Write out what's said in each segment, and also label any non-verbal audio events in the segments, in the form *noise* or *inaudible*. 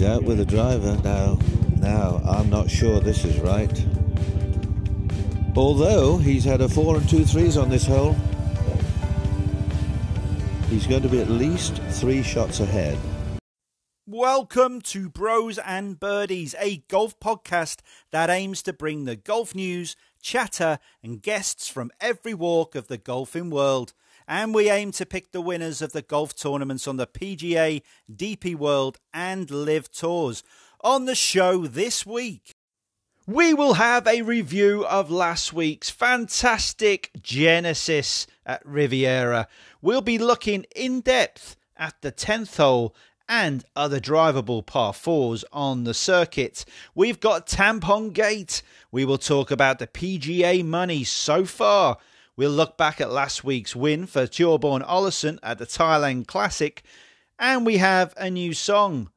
He's out with the driver now. Now, I'm not sure this is right. Although he's had a four and two threes on this hole, he's going to be at least three shots ahead. Welcome to Bros and Birdies, a golf podcast that aims to bring the golf news, chatter, and guests from every walk of the golfing world. And we aim to pick the winners of the golf tournaments on the PGA, DP World, and LIV Tours. On the show this week, we will have a review of last week's fantastic Genesis at Riviera. We'll be looking in depth at the 10th hole and other drivable par 4s on the circuit. We've got Tampon Gate. We will talk about the PGA money so far. We'll look back at last week's win for Thorbjørn Olesen at the Thailand Classic. And we have a new song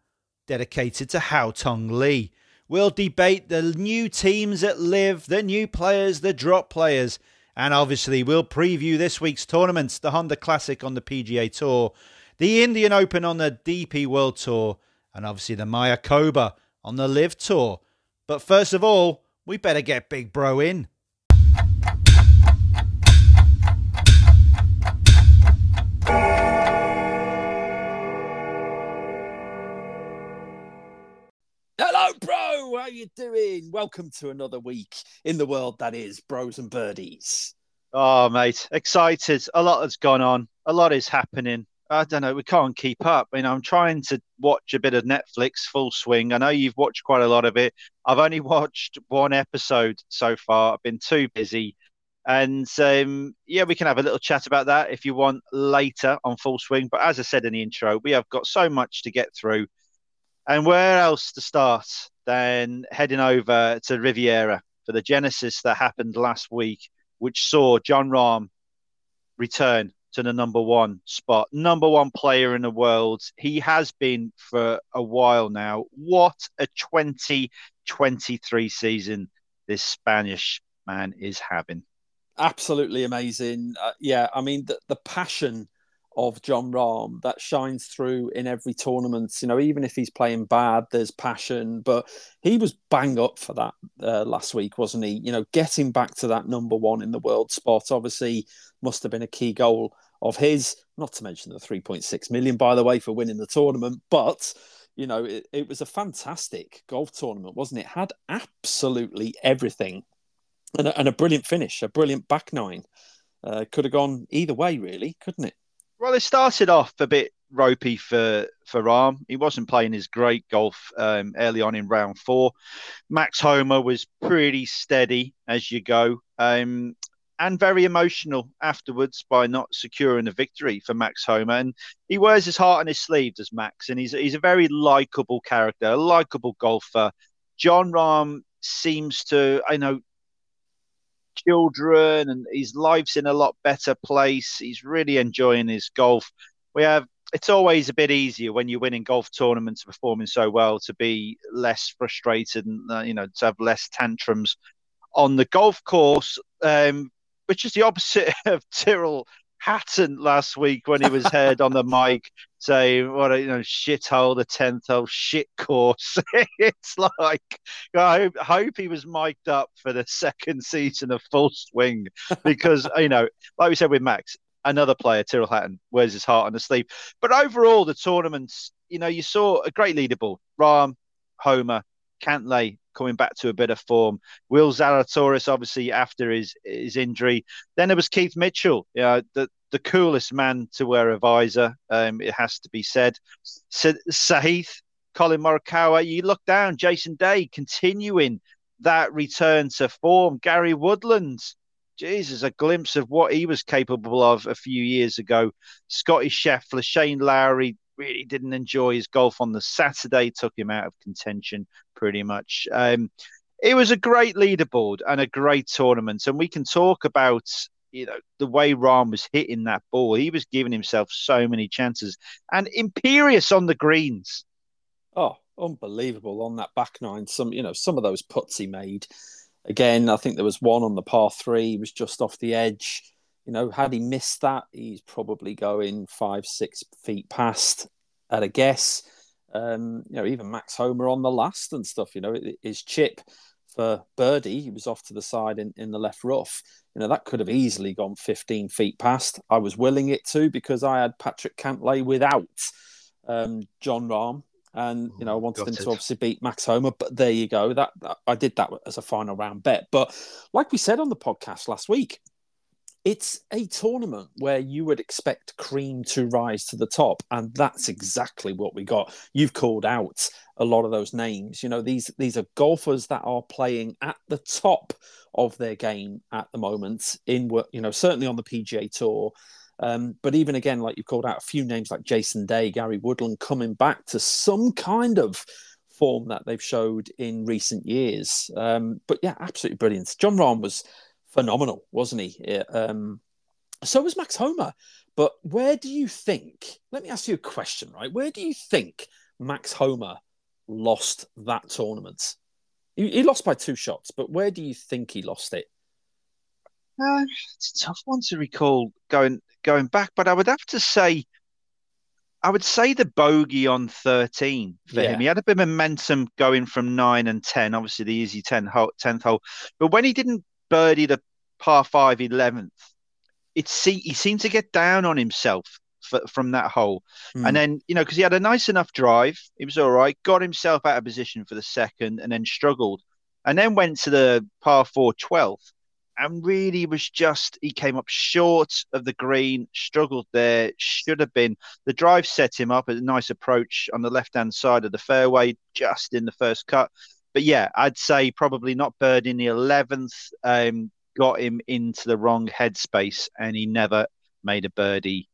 dedicated to Haotong Li. We'll debate the new teams at LIV, the new players, the drop players, and obviously we'll preview this week's tournaments, the Honda Classic on the PGA Tour, the Indian Open on the DP World Tour, and obviously the Maya Mayakoba on the LIV Tour. But first of all, we better get Big Bro in. How you doing? Welcome to another week in the world that is bros and birdies. Oh, mate, excited. A lot has gone on. A lot is happening. I don't know. We can't keep up. You know, I'm trying to watch a bit of Netflix full swing. I know you've watched quite a lot of it. I've only *laughs* watched one episode so far. I've been too busy. And um, yeah, we can have a little chat about that if you want later on full swing. But as I said in the intro, we have got so much to get through. And where else to start than heading over to Riviera for the Genesis that happened last week, which saw Jon Rahm return to the number one spot, number one player in the world. He has been for a while now. What a 2023 season this Spanish man is having. Absolutely amazing. Uh, yeah, I mean, the, the passion of Jon Rahm that shines through in every tournament. You know, even if he's playing bad, there's passion. But he was bang up for that uh, last week, wasn't he? You know, getting back to that number one in the world spot obviously must have been a key goal of his. Not to mention the 3.6 million, by the way, for winning the tournament. But you know, it, it was a fantastic golf tournament, wasn't it? Had absolutely everything, and a, and a brilliant finish, a brilliant back nine. Uh, could have gone either way, really, couldn't it? Well, it started off a bit ropey for for Rahm. He wasn't playing his great golf um, early on in round four. Max Homa was pretty steady as you go, um, and very emotional afterwards by not securing a victory for Max Homa. And he wears his heart on his sleeve, does Max, and he's he's a very likable character, a likable golfer. Jon Rahm seems to, I know, children and his life's in a lot better place. He's really enjoying his golf. We have it's always a bit easier when you're winning golf tournaments performing so well to be less frustrated and uh, you know to have less tantrums on the golf course um, which is the opposite *laughs* of Tyrrell Hatton last week when he was heard on the *laughs* mic saying, "What a you know shithole, the tenth hole shit course." *laughs* it's like I hope, I hope he was mic'd up for the second season of Full Swing *laughs* because you know, like we said with Max, another player, Tyrrell Hatton, wears his heart on his sleeve. But overall, the tournaments, you know, you saw a great leaderboard: Rahm, Homa, Cantlay, coming back to a bit of form. Will Zalatoris, obviously, after his his injury. Then there was Keith Mitchell, you know, the, the coolest man to wear a visor, um, it has to be said. Sa- Sahith, Collin Morikawa, you look down, Jason Day continuing that return to form. Gary Woodlands, Jesus, a glimpse of what he was capable of a few years ago. Scotty Scheffler, Shane Lowry, really didn't enjoy his golf on the Saturday, took him out of contention pretty much. Um, it was a great leaderboard and a great tournament, and we can talk about you know the way Rahm was hitting that ball. He was giving himself so many chances and imperious on the greens. Oh, unbelievable on that back nine. Some you know some of those putts he made. Again, I think there was one on the par three. He was just off the edge. You know, had he missed that, he's probably going five, six feet past at a guess. Um, you know, even Max Homa on the last and stuff. You know, his chip for birdie, he was off to the side in, in the left rough. You know, that could have easily gone 15 feet past. I was willing it to because I had Patrick Cantlay without um, Jon Rahm. And you know, I wanted him to obviously beat Max Homa, but there you go. That, that I did that as a final round bet. But like we said on the podcast last week, it's a tournament where you would expect cream to rise to the top and that's exactly what we got. You've called out a lot of those names. You know these these are golfers that are playing at the top of their game at the moment in work you know certainly on the pga tour. Um, but even again like you've called out a few names like jason day gary woodland coming back to some kind of form that they've showed in recent years. Um, but yeah absolutely brilliant. Jon rahm was phenomenal, wasn't he? Um, so was Max Homa. But where do you think? Let me ask you a question, right? Where do you think Max Homa lost that tournament? He, he lost by two shots, but where do you think he lost it? Uh, it's a tough one to recall going going back, but I would have to say, I would say the bogey on thirteen for yeah. him. He had a bit of momentum going from nine and ten, obviously the easy 10 hole, 10th hole, but when he didn't birdie the par five 11th, it see, he seemed to get down on himself for, from that hole. Mm. And then, you know, because he had a nice enough drive, he was all right, got himself out of position for the second and then struggled. And then went to the par four 12th and really was just, he came up short of the green, struggled there, should have been. The drive set him up a nice approach on the left hand side of the fairway, just in the first cut but yeah, I'd say probably not Bird in the 11th um, got him into the wrong headspace and he never made a birdie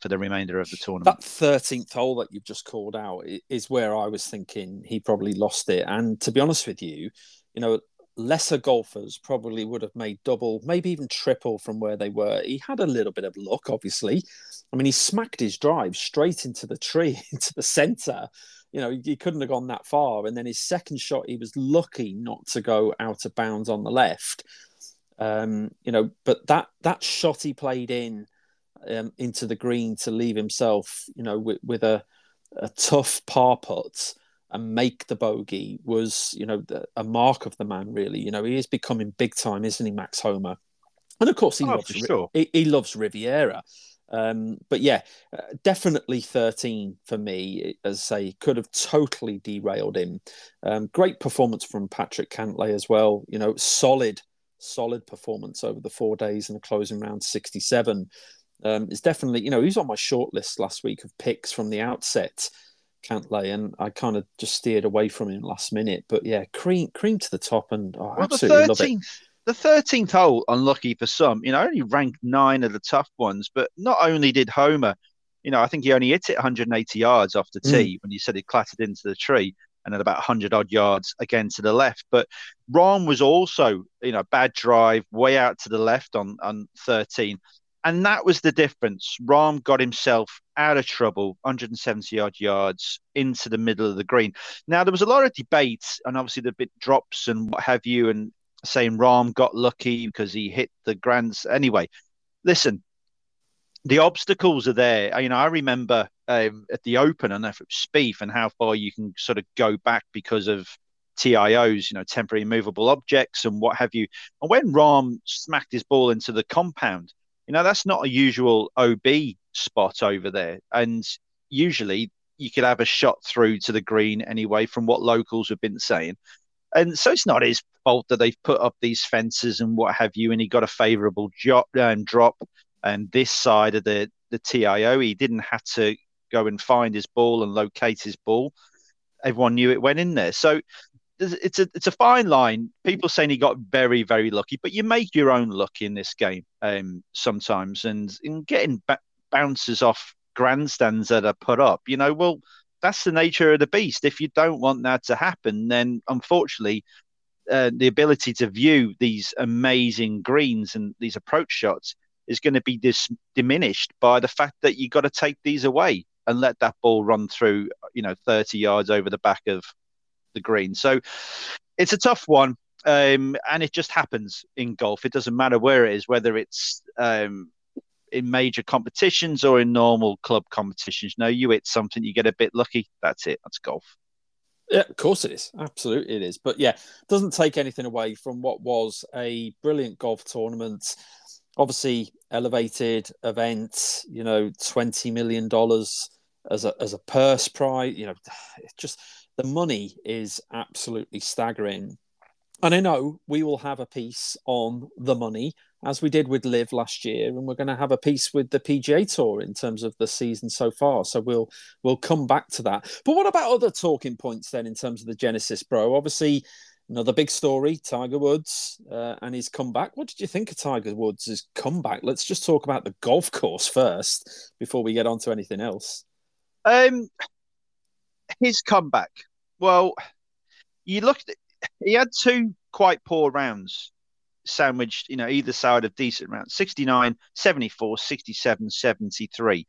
for the remainder of the tournament. That 13th hole that you've just called out is where I was thinking he probably lost it. And to be honest with you, you know, lesser golfers probably would have made double, maybe even triple from where they were. He had a little bit of luck, obviously. I mean, he smacked his drive straight into the tree, *laughs* into the center you know, he couldn't have gone that far. And then his second shot, he was lucky not to go out of bounds on the left. Um, you know, but that that shot he played in um, into the green to leave himself, you know, with, with a, a tough par putt and make the bogey was, you know, a mark of the man. Really, you know, he is becoming big time, isn't he, Max Homa? And of course, he oh, loves sure. he, he loves Riviera. Um, but yeah, uh, definitely 13 for me. As I say, could have totally derailed him. Um, great performance from Patrick Cantlay as well. You know, solid, solid performance over the four days and the closing round 67. Um, it's definitely, you know, he's on my short list last week of picks from the outset. Cantlay, and I kind of just steered away from him last minute. But yeah, cream, cream to the top, and oh, well, absolutely love it the 13th hole, unlucky for some, you know, only ranked nine of the tough ones. But not only did Homa, you know, I think he only hit it 180 yards off the mm. tee mm. when you said it clattered into the tree and then about 100 odd yards again to the left. But Rahm was also, you know, bad drive way out to the left on, on 13. And that was the difference. Rahm got himself out of trouble, 170 odd yards into the middle of the green. Now, there was a lot of debate, and obviously the bit drops and what have you, and saying Rahm got lucky because he hit the grants. Anyway, listen, the obstacles are there. You know, I remember um, at the Open, know if it was Spieth, and how far you can sort of go back because of TIOs, you know, temporary movable objects and what have you. And when Rahm smacked his ball into the compound, you know, that's not a usual OB spot over there. And usually you could have a shot through to the green anyway, from what locals have been saying. And so it's not his fault that they've put up these fences and what have you, and he got a favourable drop and drop. And this side of the the TIO, he didn't have to go and find his ball and locate his ball. Everyone knew it went in there. So it's a it's a fine line. People saying he got very very lucky, but you make your own luck in this game um, sometimes, and in getting bounces off grandstands that are put up. You know, well, that's the nature of the beast. If you don't want that to happen, then unfortunately, uh, the ability to view these amazing greens and these approach shots is going to be dis- diminished by the fact that you've got to take these away and let that ball run through, you know, 30 yards over the back of the green. So it's a tough one. Um, and it just happens in golf. It doesn't matter where it is, whether it's um, in major competitions or in normal club competitions. No, you hit something, you get a bit lucky. That's it. That's golf. Yeah, of course it is. Absolutely it is. But yeah, doesn't take anything away from what was a brilliant golf tournament. Obviously, elevated event, you know, $20 million as a, as a purse prize. You know, *sighs* it's just the money is absolutely staggering. And I know we will have a piece on the money as we did with LIV last year, and we're going to have a piece with the PGA Tour in terms of the season so far. So we'll we'll come back to that. But what about other talking points then in terms of the Genesis, bro? Obviously, another big story: Tiger Woods uh, and his comeback. What did you think of Tiger Woods' comeback? Let's just talk about the golf course first before we get on to anything else. Um, his comeback. Well, you looked. He had two quite poor rounds sandwiched, you know, either side of decent rounds 69, 74, 67, 73.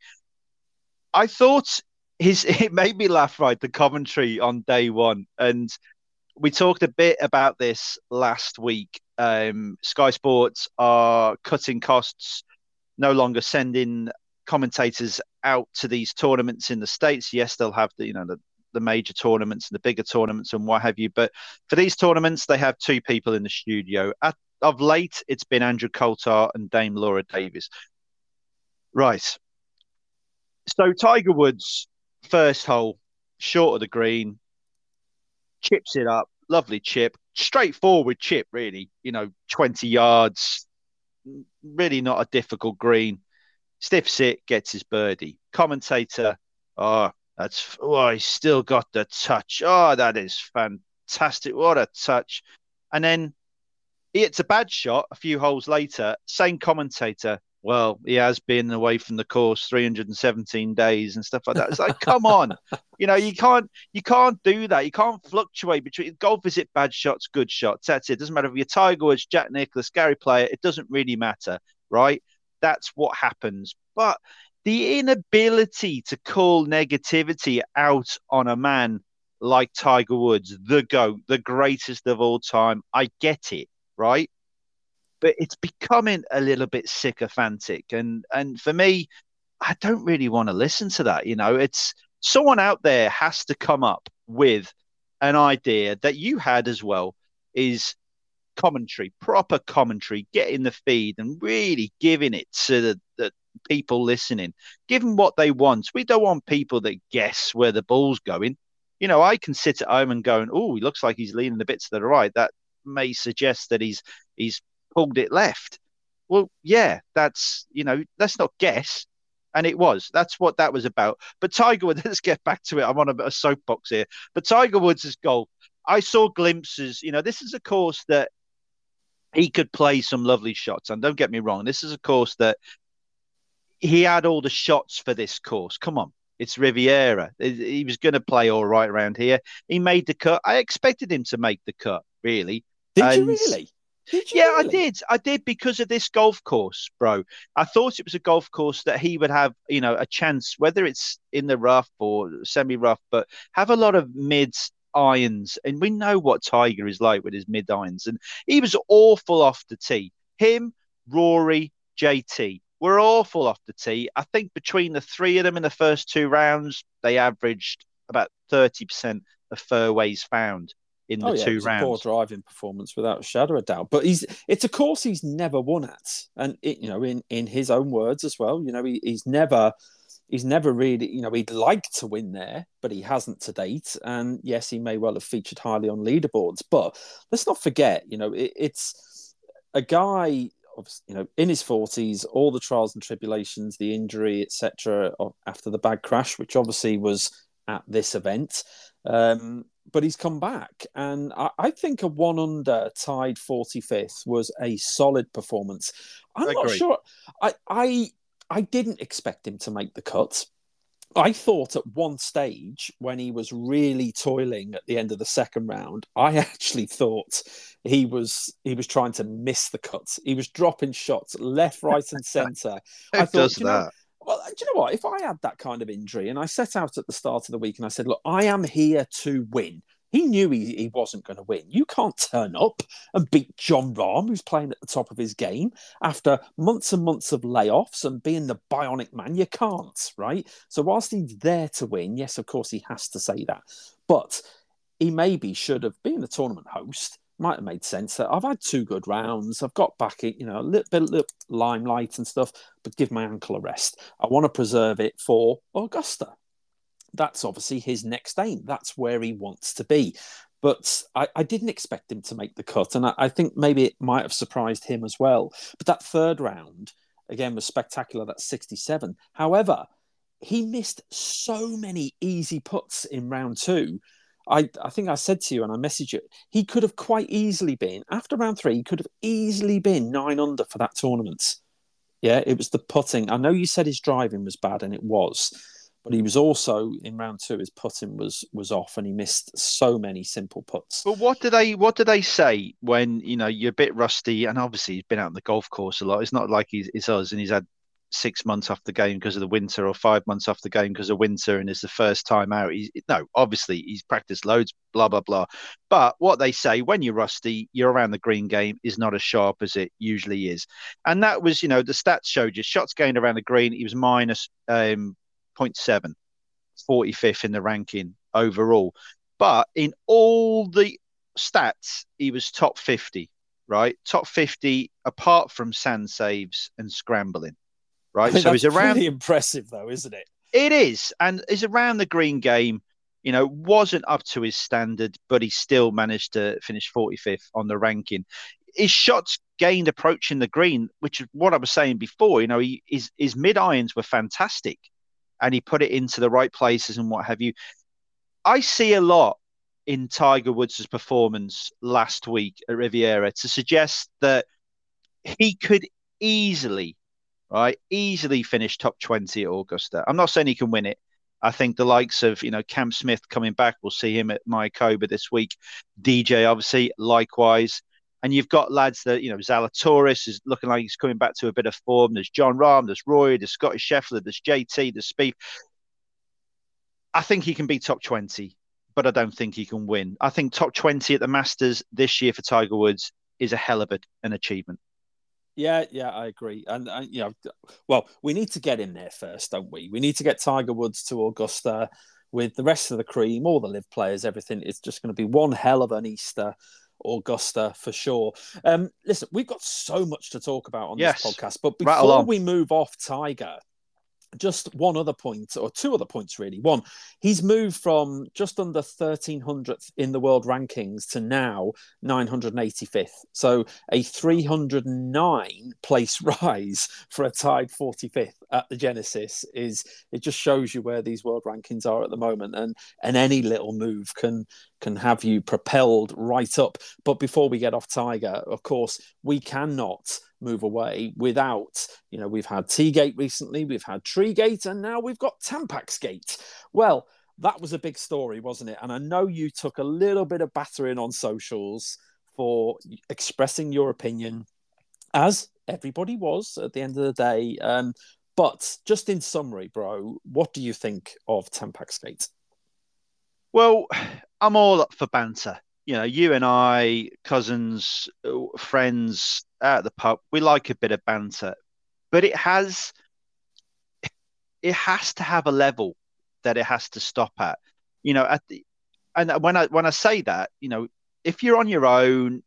I thought his, *laughs* it made me laugh, right? The commentary on day one. And we talked a bit about this last week. Um, Sky Sports are cutting costs, no longer sending commentators out to these tournaments in the States. Yes, they'll have the, you know, the, the major tournaments and the bigger tournaments and what have you. But for these tournaments, they have two people in the studio. At of late, it's been Andrew Coltart and Dame Laura Davies. Right. So Tiger Woods, first hole, short of the green, chips it up. Lovely chip. Straightforward chip, really. You know, 20 yards. Really not a difficult green. Stiffs it, gets his birdie. Commentator, oh, that's, oh, he's still got the touch. Oh, that is fantastic. What a touch. And then it's a bad shot a few holes later. Same commentator. Well, he has been away from the course 317 days and stuff like that. It's like, come on, *laughs* you know, you can't you can't do that. You can't fluctuate between golf. Is it bad shots, good shots? That's it. it doesn't matter if you're Tiger Woods, Jack Nicklaus, Gary Player. It doesn't really matter, right? That's what happens. But the inability to call negativity out on a man like Tiger Woods, the GOAT, the greatest of all time, I get it right? But it's becoming a little bit sycophantic, and and for me, I don't really want to listen to that. You know, it's someone out there has to come up with an idea that you had as well is commentary, proper commentary, getting the feed and really giving it to the, the people listening, them what they want. We don't want people that guess where the ball's going. You know, I can sit at home and going, oh, he looks like he's leaning a bit to the right. That may suggest that he's he's pulled it left. Well, yeah, that's you know, let's not guess. And it was. That's what that was about. But Tiger Woods, *laughs* let's get back to it. I'm on a, a soapbox here. But Tiger Woods' golf, I saw glimpses. You know, this is a course that he could play some lovely shots. And don't get me wrong, this is a course that he had all the shots for this course. Come on, it's Riviera. He was going to play all right around here. He made the cut. I expected him to make the cut, really. Did and, you really? Did you yeah, really? I did. I did because of this golf course, bro. I thought it was a golf course that he would have, you know, a chance, whether it's in the rough or semi rough, but have a lot of mids irons. And we know what Tiger is like with his mid irons. And he was awful off the tee. Him, Rory, JT were awful off the tee. I think between the three of them in the first two rounds, they averaged about 30% of fairways found in the oh, yeah, two rounds. poor driving performance without a shadow of doubt. But he's it's a course he's never won at, and it, you know, in in his own words as well, you know, he, he's never. He's never really, you know, he'd like to win there, but he hasn't to date. And yes, he may well have featured highly on leaderboards. But let's not forget, you know, it, it's a guy you know in his 40s all the trials and tribulations the injury etc after the bad crash which obviously was at this event um, but he's come back, and I, I, think a one under tied 45th was a solid performance. I'm not sure. I, I I didn't expect him to make the cut. I thought at one stage when he was really toiling at the end of the second round, I *laughs* actually thought he was he was trying to miss the cut. He was dropping shots left, right, and *laughs* centre. I thought, does that? Know, well, uh, do you know what? If I had that kind of injury and I set out at the start of the week and I said, look, I am here to win, He knew he, he wasn't going to win. You can't turn up and beat Jon Rahm, who's playing at the top of his game, after months and months of layoffs and being the bionic man. You can't, right? So, whilst he's there to win, yes, of course, he has to say that. But he maybe should have been the tournament host. Might have made sense that I've had two good rounds. I've got back, you know, a little bit of limelight and stuff, but give my ankle a rest. I want to preserve it for Augusta that's obviously his next aim. That's where he wants to be. But I, I didn't expect him to make the cut. And I, I, think maybe it might have surprised him as well. But that third round, again, was spectacular. That's 67. However, he missed so many easy puts in round two. I, I think I said to you and I messaged you, he could have quite easily been, after round three, he could have easily been nine under for that tournament. Yeah, it was the putting. I know you said his driving was bad, and it was but he was also in round two. His putting was was off, and he missed so many simple puts. But what do they what do they say when you know you're a bit rusty? And obviously he's been out on the golf course a lot. It's not like he's it's us, and he's had six months off the game because of the winter, or five months off the game because of winter, and it's the first time out. He's no, obviously he's practiced loads, blah blah blah. But what they say when you're rusty, you're around the green game is not as sharp as it usually is, and that was you know the stats showed you shots gained around the green. He was minus um, 0.7, 45th in the ranking overall. But in all the stats, he was top 50, right? Top 50 apart from sand saves and scrambling, right? I mean, so he's around. Pretty impressive, though, isn't it? It is, and he's around the green game. You know, wasn't up to his standard, but he still managed to finish 45th on the ranking. His shots gained approaching the green, which is what I was saying before. You know, he, his his mid irons were fantastic and he put it into the right places and what have you. I see a lot in Tiger Woods' performance last week at Riviera to suggest that he could easily, right, easily finish top 20 at Augusta. I'm not saying he can win it. I think the likes of, you know, Cam Smith coming back, we'll see him at Mayakoba this week. DJ, obviously, likewise. And you've got lads that, you know, Zalatoris is looking like he's coming back to a bit of form. There's Jon Rahm, there's Roy, there's Scottish Scheffler, there's JT, there's Speed. I think he can be top 20, but I don't think he can win. I think top 20 at the Masters this year for Tiger Woods is a hell of an achievement. Yeah, yeah, I agree. And, and, you know, well, we need to get in there first, don't we? We need to get Tiger Woods to Augusta with the rest of the cream, all the LIV players, everything. It's just going to be one hell of an Easter. Augusta for sure. Um, listen, we've got so much to talk about on yes. this podcast, but before we move off Tiger, just one other point, or two other points really. One, he's moved from just under 1300th in the world rankings to now 985th. So a 309 place *laughs* rise for a tied 45th at the Genesis is it just shows you where these world rankings are at the moment, and and any little move can can have you propelled right up. But before we get off Tiger, of course, we cannot move away without, you know, we've had Teagate recently, we've had Treegate, and now we've got Tampax Gate. Well, that was a big story, wasn't it? And I know you took a little bit of battering on socials for expressing your opinion, as everybody was at the end of the day. Um, but just in summary, bro, what do you think of Tampax Gate? Well, I'm all up for banter. You know, you and I, cousins, friends at the pub, we like a bit of banter, but it has it has to have a level that it has to stop at. You know, at the and when I when I say that, you know, if you're on your own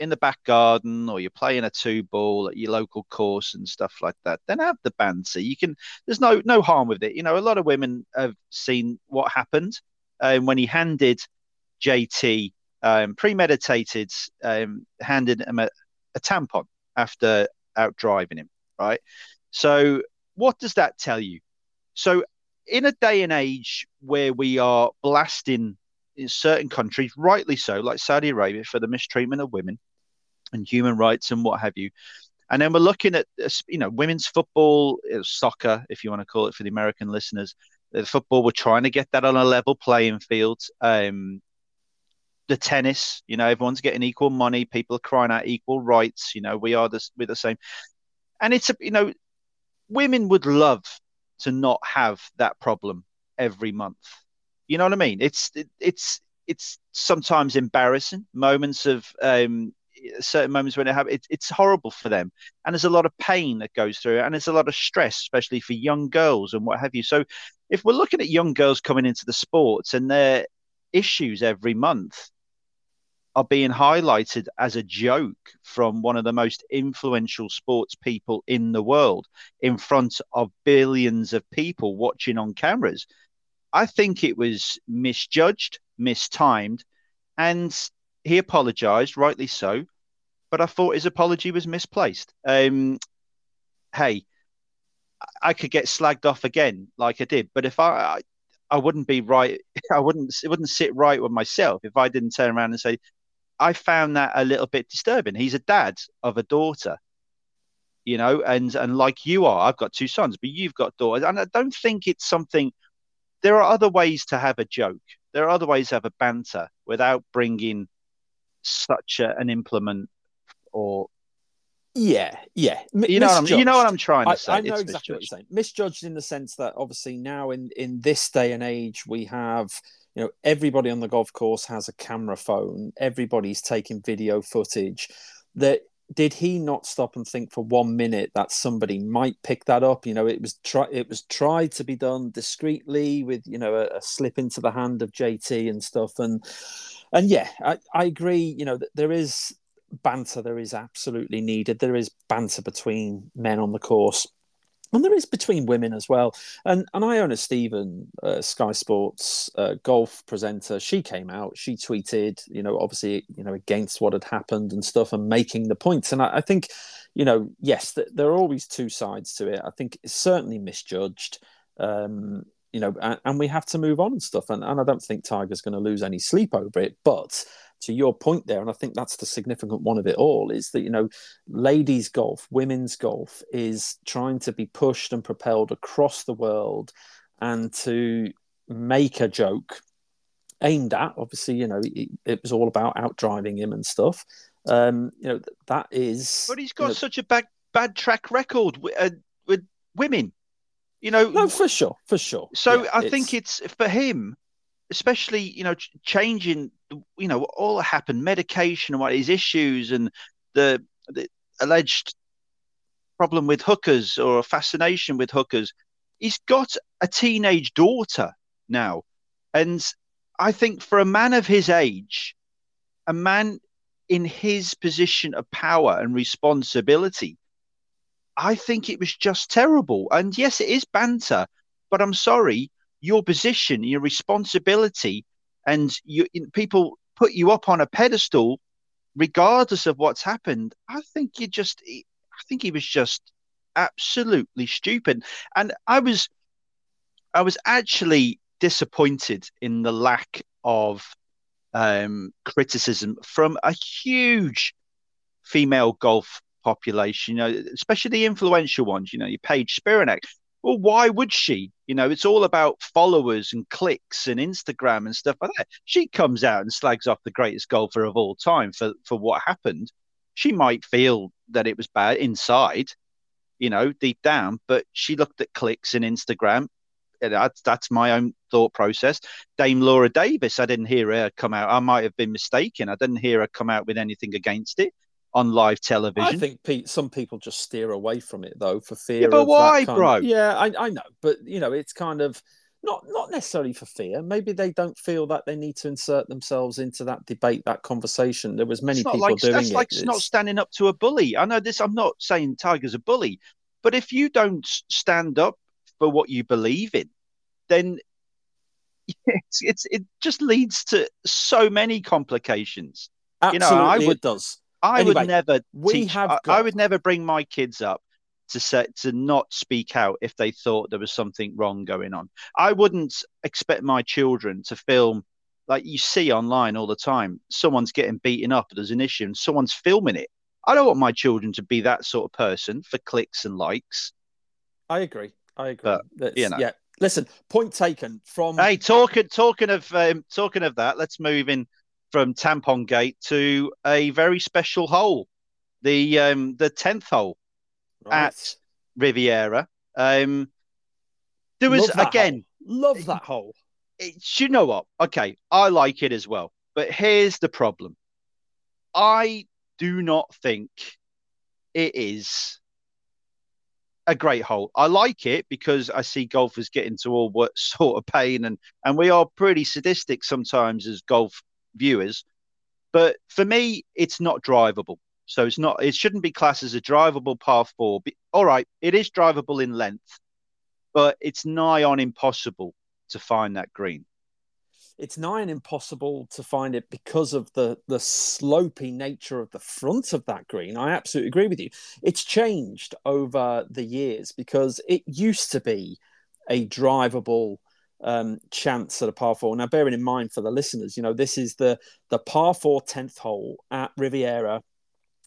in the back garden or you're playing a two ball at your local course and stuff like that, then have the banter. You can. There's no no harm with it. You know, a lot of women have seen what happened um, when he handed JT um, premeditated, um, handed him a, a tampon after out driving him, right? So, what does that tell you? So, in a day and age where we are blasting in certain countries, rightly so, like Saudi Arabia, for the mistreatment of women and human rights and what have you, and then we're looking at you know women's football, uh, soccer, if you want to call it for the American listeners, the football, we're trying to get that on a level playing field. Um, the tennis, you know, everyone's getting equal money. People are crying out equal rights. You know, we are the, we're the same. And it's a, you know, women would love to not have that problem every month. You know what I mean? It's, it, it's, it's sometimes embarrassing moments of um, certain moments when it happens. It, it's horrible for them, and there's a lot of pain that goes through, it, and there's a lot of stress, especially for young girls and what have you. So, if we're looking at young girls coming into the sports and their issues every month are being highlighted as a joke from one of the most influential sports people in the world in front of billions of people watching on cameras. I think it was misjudged, mistimed, and he apologized, rightly so, but I thought his apology was misplaced. Um, hey, I could get slagged off again, like I did, but if I, I, I wouldn't be right. *laughs* I wouldn't. It wouldn't sit right with myself if I didn't turn around and say, I found that a little bit disturbing. He's a dad of a daughter, you know, and and like you are, I've got two sons, but you've got daughters, and I don't think it's something. There are other ways to have a joke. There are other ways to have a banter without bringing such a, an implement or yeah, yeah. M- you know, what I'm, you know what I'm trying to say. I, I know it's exactly misjudged. what you're saying. Misjudged in the sense that obviously now in in this day and age we have you know everybody on the golf course has a camera phone. Everybody's taking video footage. That did he not stop and think for one minute that somebody might pick that up? You know, it was try it was tried to be done discreetly with you know a, a slip into the hand of JT and stuff and and yeah, I, I agree. You know, that there is banter. There is absolutely needed. There is banter between men on the course, and there is between women as well. And and Iona Stephen, uh, Sky Sports uh, golf presenter, she came out. She tweeted, you know, obviously, you know, against what had happened and stuff, and making the points. And I, I think, you know, yes, th- there are always two sides to it. I think it's certainly misjudged. Um, you know, and, and, we have to move on and stuff. And, and I don't think Tiger's going to lose any sleep over it. But to your point there, and I think that's the significant one of it all, is that, you know, ladies' golf, women's golf is trying to be pushed and propelled across the world and to make a joke aimed at, obviously, you know, it, it was all about out driving him and stuff. Um, you know, that is. But he's got you know, such a bad, bad track record with, uh, with women. You know, no, for sure, for sure. So yeah, I it's... think it's for him, especially you know, changing. You know, all that happened, medication and what his issues and the, the alleged problem with hookers or a fascination with hookers. He's got a teenage daughter now, and I think for a man of his age, a man in his position of power and responsibility I think it was just terrible. And yes, it is banter, but I'm sorry, your position, your responsibility, and you people put you up on a pedestal, regardless of what's happened. I think you just, I think he was just absolutely stupid. And I was, I was actually disappointed in the lack of um, criticism from a huge female golf population, you know, especially the influential ones, you know, your Paige Spiranac. Well, why would she? You know, it's all about followers and clicks and Instagram and stuff like that. She comes out and slags off the greatest golfer of all time for, for what happened. She might feel that it was bad inside, you know, deep down, but she looked at clicks and Instagram. That's that's my own thought process. Dame Laura Davies, I didn't hear her come out. I might have been mistaken. I didn't hear her come out with anything against it on live television. I think pe- some people just steer away from it though for fear. Yeah, but why, bro? Of, yeah, I, I know, but you know, it's kind of not not necessarily for fear. Maybe they don't feel that they need to insert themselves into that debate, that conversation. There was many people like, doing that's it. like it's... not standing up to a bully. I know this. I'm not saying Tiger's a bully, but if you don't stand up for what you believe in, then *laughs* it's, it's it just leads to so many complications. Absolutely, you know, I would, it does. I anyway, would never we teach, have I, got... I would never bring my kids up to set to not speak out if they thought there was something wrong going on. I wouldn't expect my children to film like you see online all the time. Someone's getting beaten up, there's an issue, and someone's filming it. I don't want my children to be that sort of person for clicks and likes. I agree. I agree. But, you know. Yeah. Listen, point taken from. Hey, talking talking of um, talking of that, let's move in from Tampon Gate to a very special hole, the um, the tenth hole right. at Riviera. Um, there was again. Hole. Love that hole. It, you know what? Okay, I like it as well. But here's the problem. I do not think it is a great hole. I like it because I see golfers get into all what *laughs* sort of pain and and we are pretty sadistic sometimes as golf viewers. But for me, it's not drivable. So it's not. It shouldn't be classed as a drivable par four. All right, it is drivable in length, but it's nigh on impossible to find that green. It's nigh on impossible to find it because of the the slopy nature of the front of that green. I absolutely agree with you. It's changed over the years because it used to be a drivable um, chance at a par four. Now, bearing in mind for the listeners, you know this is the the par four tenth hole at Riviera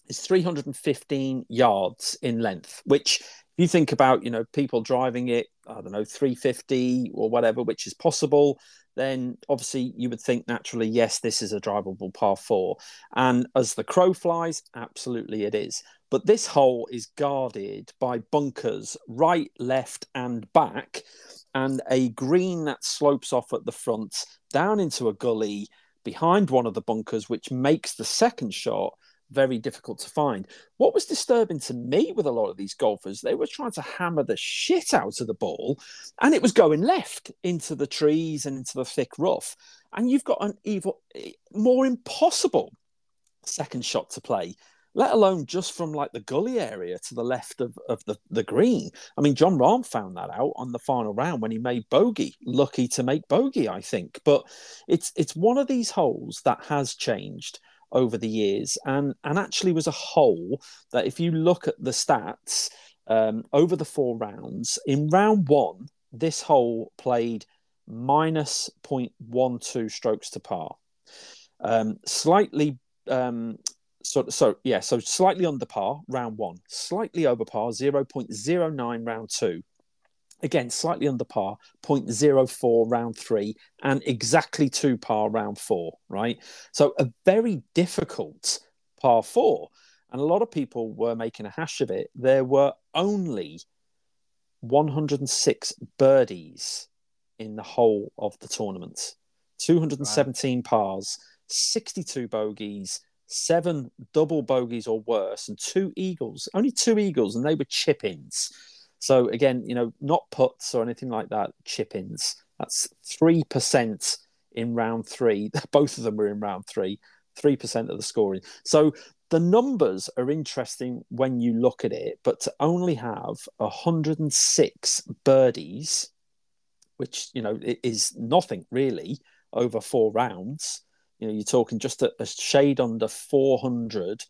is 315 yards in length, which if you think about, you know, people driving it, I don't know, 350 or whatever, which is possible, then obviously you would think naturally, yes, this is a drivable par four. And as the crow flies, absolutely it is. But this hole is guarded by bunkers right, left, and back, and a green that slopes off at the front down into a gully behind one of the bunkers, which makes the second shot very difficult to find. What was disturbing to me with a lot of these golfers, they were trying to hammer the shit out of the ball and it was going left into the trees and into the thick rough. And you've got an even eh, more impossible second shot to play, let alone just from like the gully area to the left of, of the, the green. I mean, Jon Rahm found that out on the final round when he made bogey. Lucky to make bogey, I think. But it's it's one of these holes that has changed over the years, and and actually was a hole that if you look at the stats um, over the four rounds, in round one, this hole played minus 0.12 strokes to par, um, slightly. Um, so, so yeah, so slightly under par round one, slightly over par 0.09 round two, again slightly under par 0.04 round three and exactly two par round four right? So a very difficult par four. And a lot of people were making a hash of it. There were only 106 birdies in the whole of the tournament. 217 right. pars 62 bogeys seven double bogeys or worse and two eagles only two eagles and they were chip ins so again, you know, not puts or anything like that, chip ins. That's 3% in round three. *laughs* Both of them were in round three, 3% of the scoring. So the numbers are interesting when you look at it, but to only have 106 birdies, which, you know, is nothing really over four rounds. You know, you're talking just a, a shade under 400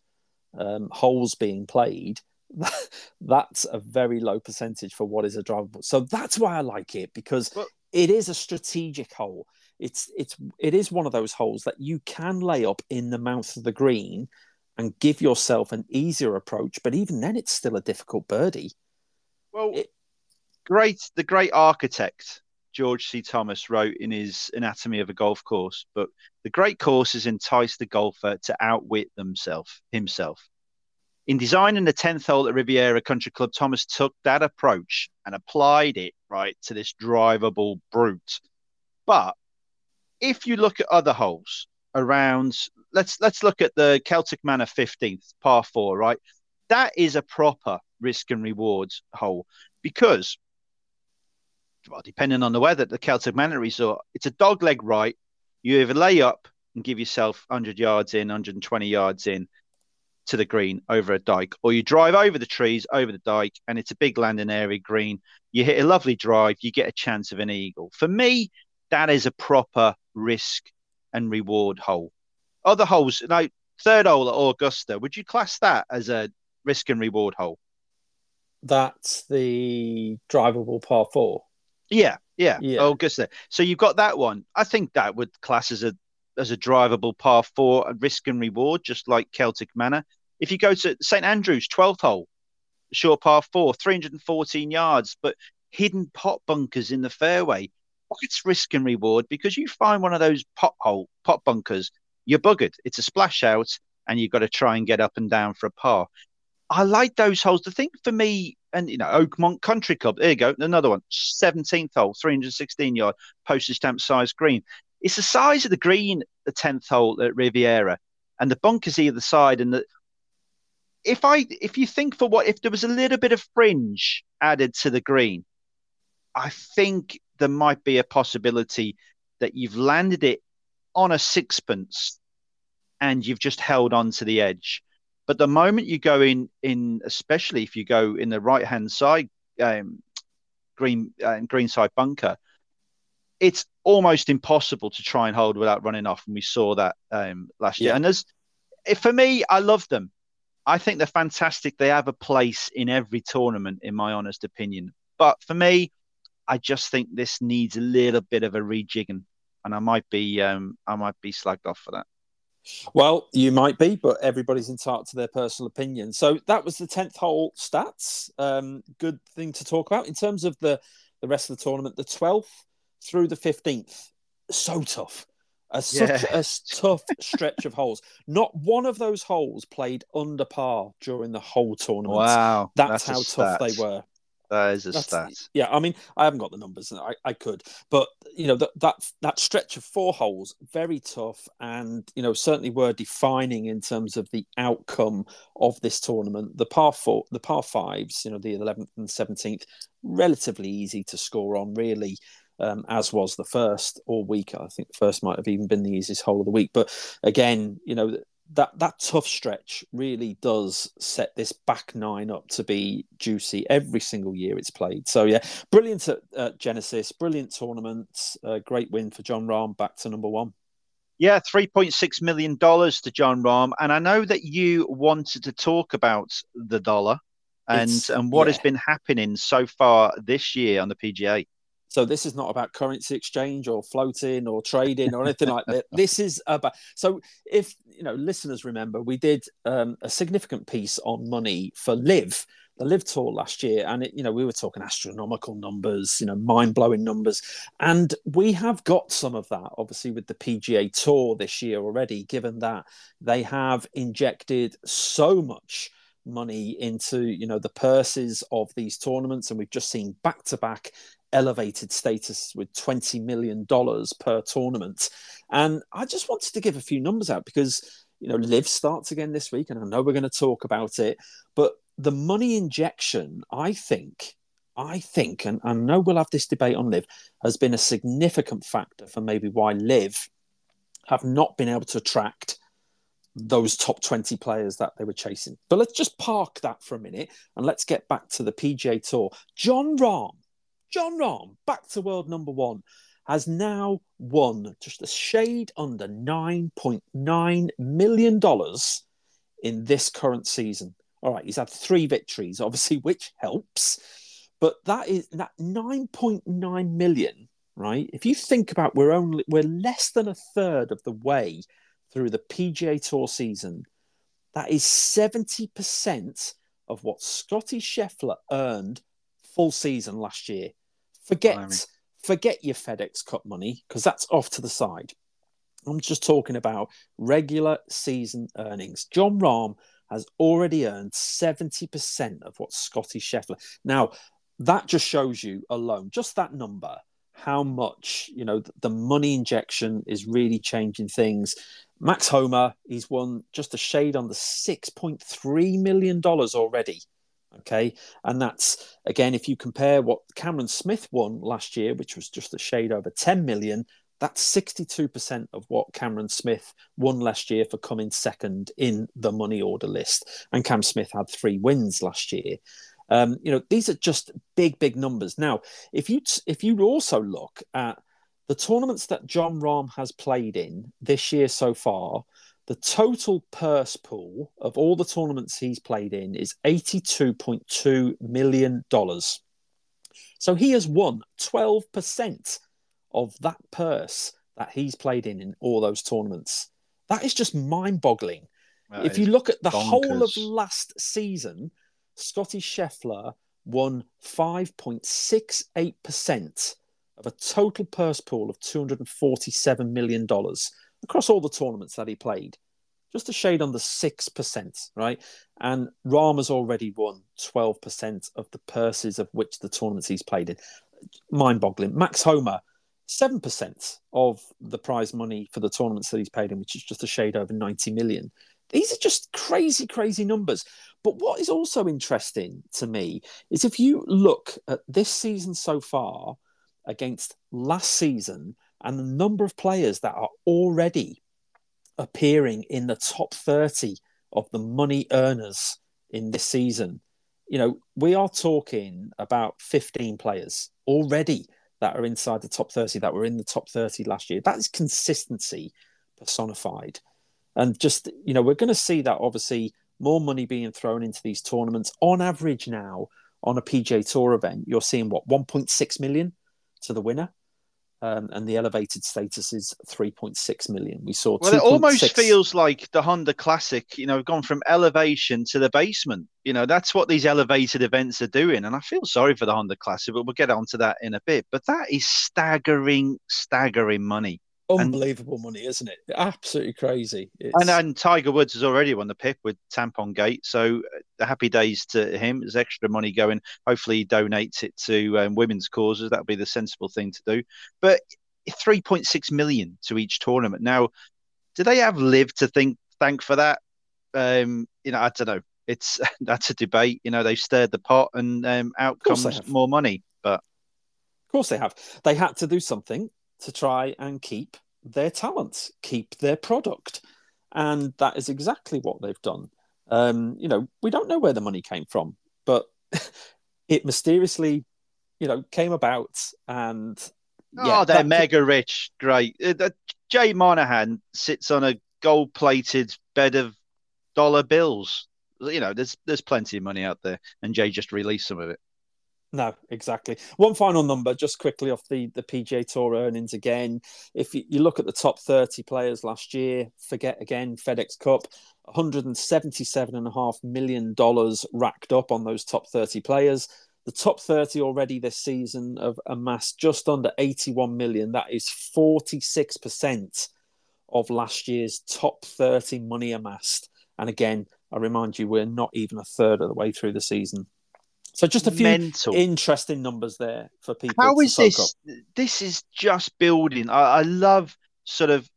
um, holes being played *laughs* that's a very low percentage for what is a drivable. So that's why I like it because it is a strategic hole. It's it's it is one of those holes that you can lay up in the mouth of the green and give yourself an easier approach. But even then, it's still a difficult birdie. Well, it, great. The great architect George C. Thomas wrote in his Anatomy of a Golf Course book, the great courses entice the golfer to outwit themself himself. In designing the 10th hole at Riviera Country Club, Thomas took that approach and applied it right to this drivable brute. But if you look at other holes around, let's let's look at the Celtic Manor 15th par four, right? That is a proper risk and rewards hole because, well, depending on the weather, the Celtic Manor Resort, it's a dog leg right. You either lay up and give yourself 100 yards in, 120 yards in, to the green over a dike, or you drive over the trees over the dike, and it's a big landing area green. You hit a lovely drive, you get a chance of an eagle. For me, that is a proper risk and reward hole. Other holes, now third hole at Augusta, would you class that as a risk and reward hole? That's the drivable par four. Yeah, yeah, yeah. Oh, Augusta. So you've got that one. I think that would class as a as a drivable par four, a risk and reward, just like Celtic Manor. If you go to St Andrews, 12th hole, short par four, 314 yards, but hidden pot bunkers in the fairway. It's risk and reward because you find one of those pot hole pot bunkers, you're buggered. It's a splash out, and you've got to try and get up and down for a par. I like those holes. The thing for me, and you know, Oakmont Country Club, there you go, another one, 17th hole, 316 yard, postage stamp size green. It's the size of the green, the 10th hole at Riviera, and the bunkers either side. And the, if I, if you think for what, if there was a little bit of fringe added to the green, I think there might be a possibility that you've landed it on a sixpence and you've just held on to the edge. But the moment you go in, in especially if you go in the right hand side um, green uh, green side bunker, it's almost impossible to try and hold without running off. And we saw that um, last yeah. year. And as for me, I love them. I think they're fantastic. They have a place in every tournament, in my honest opinion. But for me, I just think this needs a little bit of a rejigging, and I might be um, I might be slagged off for that. Well, you might be, but everybody's entitled to their personal opinion. So that was the tenth hole stats. Um, good thing to talk about in terms of the the rest of the tournament. The twelfth through the fifteenth, so tough. A, such yeah. a tough stretch of holes. Not one of those holes played under par during the whole tournament. Wow, that's, that's how tough they were. That is a That's, stat. Yeah, I mean, I haven't got the numbers. I, I could, but you know that that that stretch of four holes, very tough, and you know certainly were defining in terms of the outcome of this tournament. The par four, the par fives, you know, the eleventh and seventeenth, relatively easy to score on, really. Um, as was the first all week. I think the first might have even been the easiest hole of the week. But again, you know, that that tough stretch really does set this back nine up to be juicy every single year it's played. So yeah, brilliant at, at Genesis, brilliant tournament, uh, great win for Jon Rahm, back to number one. Yeah, three point six million dollars to Jon Rahm, and I know that you wanted to talk about the dollar and it's, and what yeah. has been happening so far this year on the PGA. So this is not about currency exchange or floating or trading or anything like that. *laughs* This is about so if you know listeners remember, we did um, a significant piece on money for LIV the LIV tour last year, and it, you know we were talking astronomical numbers, you know mind blowing numbers, and we have got some of that obviously with the PGA Tour this year already, given that they have injected so much money into you know the purses of these tournaments. And we've just seen back to back elevated status with $20 million per tournament. And I just wanted to give a few numbers out because, you know, LIV starts again this week, and I know we're going to talk about it. But the money injection, I think, I think, and I know we'll have this debate on LIV, has been a significant factor for maybe why LIV have not been able to attract those top 20 players that they were chasing. But let's just park that for a minute and let's get back to the PGA Tour. Jon Rahm Jon Rahm, back to world number one, has now won just a shade under $9.9 million in this current season. All right, he's had three victories, *laughs* obviously, which helps. But that is that 9.9 million, right? If you think about we're only we're less than a third of the way through the PGA Tour season. That is 70% of what Scotty Scheffler earned full season last year. Forget forget your FedEx Cup money because that's off to the side. I'm just talking about regular season earnings. Jon Rahm has already earned 70% of what Scotty Scheffler. Now, that just shows you alone, just that number, how much, you know, the money injection is really changing things. Max Homa, he's won just a shade on the $6.3 million already Okay. And that's, again, if you compare what Cameron Smith won last year, which was just a shade over 10 million, that's 62% of what Cameron Smith won last year for coming second in the money order list. And Cam Smith had three wins last year. Um, you know, these are just big, big numbers. Now, if you if you also look at the tournaments that Jon Rahm has played in this year so far, the total purse pool of all the tournaments he's played in is $82.2 million. So he has won 12% of that purse that he's played in in all those tournaments. That is just mind boggling. If you look at the bonkers. whole of last season, Scotty Scheffler won 5.68% of a total purse pool of $247 million across all the tournaments that he played. Just a shade under 6%, right? And Rahm's already won 12% of the purses of which the tournaments he's played in. Mind boggling. Max Homa, 7% of the prize money for the tournaments that he's played in, which is just a shade over 90 million. These are just crazy, crazy numbers. But what is also interesting to me is if you look at this season so far against last season and the number of players that are already appearing in the top 30 of the money earners in this season. You know, we are talking about 15 players already that are inside the top 30 that were in the top 30 last year. That is consistency personified. And just, you know, we're going to see that obviously more money being thrown into these tournaments. On average now, on a PGA Tour event, you're seeing what, 1.6 million to the winner? Um, and the elevated status is 3.6 million. We saw. Well, 2. it almost 6... feels like the Honda Classic. You know, gone from elevation to the basement. You know, that's what these elevated events are doing, and I feel sorry for the Honda Classic, but we'll get onto that in a bit. But that is staggering, staggering money. Unbelievable and, money, isn't it? Absolutely crazy. It's... And, and Tiger Woods has already won the pick with Tampon Gate, so uh, the happy days to him. There's extra money going. Hopefully, he donates it to um, women's causes. That would be the sensible thing to do. But 3.6 million to each tournament. Now, do they have LIV to think thank for that? Um, you know, I don't know. It's *laughs* that's a debate. You know, they've stirred the pot, and um, out comes more money. But of course, they have. They had to do something to try and keep their talents, keep their product. And that is exactly what they've done. Um, you know, we don't know where the money came from, but *laughs* it mysteriously, you know, came about and yeah, oh, they're that... mega rich. Great. Uh, Jay Monahan sits on a gold plated bed of dollar bills. You know, there's there's plenty of money out there, and Jay just released some of it. No, exactly. One final number, just quickly off the, the PGA Tour earnings again. If you, you look at the top 30 players last year, forget again FedEx Cup, $177.5 million racked up on those top 30 players. The top 30 already this season have amassed just under 81 million. That is 46% of last year's top 30 money amassed. And again, I remind you, we're not even a third of the way through the season. So just a few Mental. interesting numbers there for people. How is this? Up. This is just building. I, I, love sort of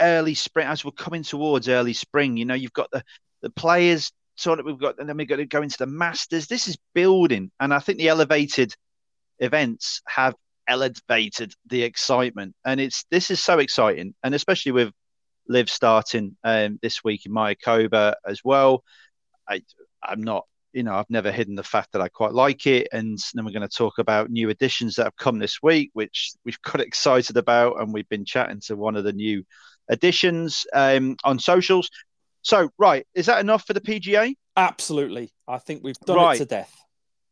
early spring as we're coming towards early spring. You know, you've got the the players sort of we've got, and then we've got to go into the Masters. This is building, and I think the elevated events have elevated the excitement, and it's this is so exciting, and especially with LIV starting um, this week in Mayakoba as well. I, I'm not you know, I've never hidden the fact that I quite like it. And then we're going to talk about new additions that have come this week, which we've *laughs* got excited about. And we've been chatting to one of the new additions um, on socials. So, right, is that enough for the PGA? Absolutely. I think we've done right. it to death.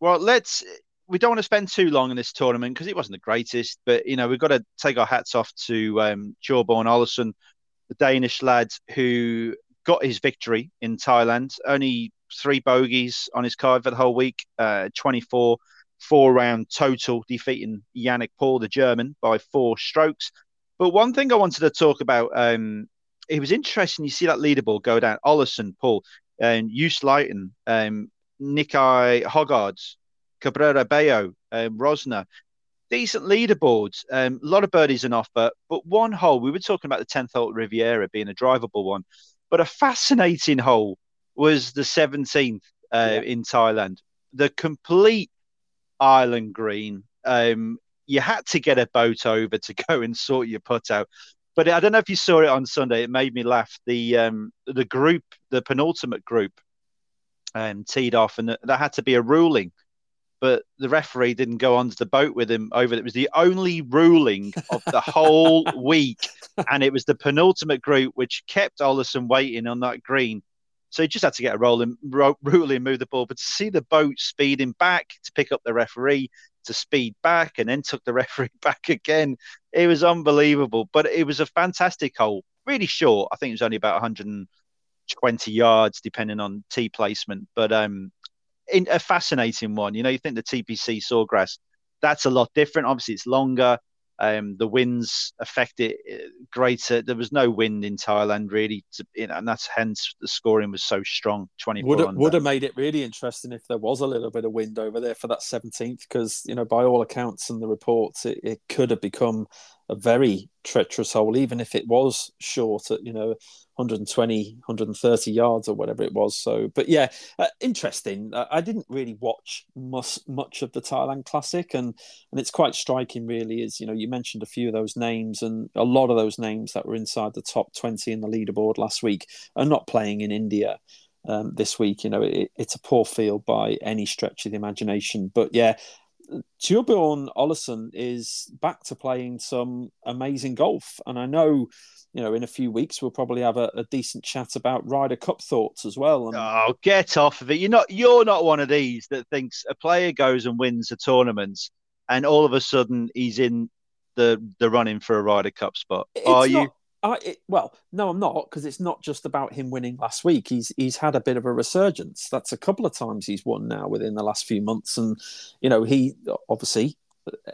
Well, let's. We don't want to spend too long in this tournament because it wasn't the greatest, but you know we've got to take our hats off to um, Thorbjørn Olesen, the Danish lad who got his victory in Thailand. Only three bogeys on his card for the whole week, uh, 24 four round total, defeating Yannik Paul, the German, by four strokes. But one thing I wanted to talk about, um, it was interesting. You see that leaderboard go down: Olesen, Paul, and Joost Luiten, um, Nicky Hojgaard, Cabrera Bello, um, Rozner. Decent leaderboards, um, a lot of birdies on offer, but one hole. We were talking about the 10th hole at Riviera being a drivable one, but a fascinating hole was the 17th uh, yeah. in Thailand. The complete island green. Um, you had to get a boat over to *laughs* go and sort your putt out. But I don't know if you saw it on Sunday. It made me laugh. The um, the group, the penultimate group, um, teed off, and there had to be a ruling. But the referee didn't go onto the boat with him over. It was the only ruling of the whole *laughs* week, and it was the penultimate group which kept Olesen waiting on that green so he just had to get a rolling, ro- ruling, move the ball. But to see the boat speeding back to pick up the referee, to speed back, and then took the *laughs* referee back again, it was unbelievable. But it was a fantastic hole, really short. I think it was only about 120 yards, depending on tee placement. But um, in, a fascinating one. You know, you think the TPC Sawgrass, that's a lot different. Obviously, it's longer. Um, the winds affected uh, greater. There was no wind in Thailand really, to, you know, and that's hence the scoring was so strong. Twenty would have, would have made it really interesting if there was a little bit of wind over there for that seventeenth, because you know by all accounts and the reports, it, it could have become a very treacherous hole, even if it was short at you know 120, 130 yards or whatever it was. So, but yeah, uh, interesting. Uh, I didn't really watch much much of the Thailand Classic, and and it's quite striking. Really, is you know you mentioned a few of those names, and a lot of those names that were inside the top 20 in the leaderboard last week are not playing in India. Um, this week, you know, it, it's a poor field by any stretch of the imagination. But yeah, Thorbjorn Olesen is back to playing some amazing golf, and I know, you know, in a few weeks we'll probably have a, a decent chat about Ryder Cup thoughts as well. And... Oh, get off of it! You're not you're not one of these that thinks a player goes and wins a tournament, and all of a sudden he's in the the running for a Ryder Cup spot. It's Are not, you? I, it, well, no, I'm not because it's not just about him winning last week. He's he's had a bit of a resurgence. That's a couple of times he's won now within the last few months, and you know he obviously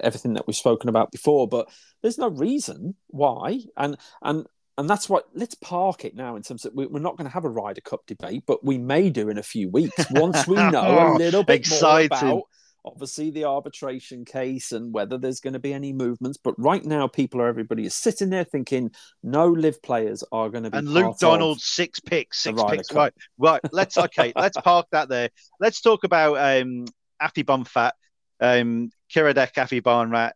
everything that we've spoken about before. But there's no reason why, and and and that's what let's park it now in terms of we, are not going to have a Ryder Cup debate, but we may do in a few weeks once we *laughs* know a little bit Exciting. more about obviously the arbitration case and whether there's going to be any movements. But right now, people are everybody is sitting there thinking no LIV players are going to be. And Luke Donald six picks, six picks. Cup. Right, right. Let's okay. let's park that there. Let's talk about um, Afi Bonfat, um, Kiradech Aphibarnrat.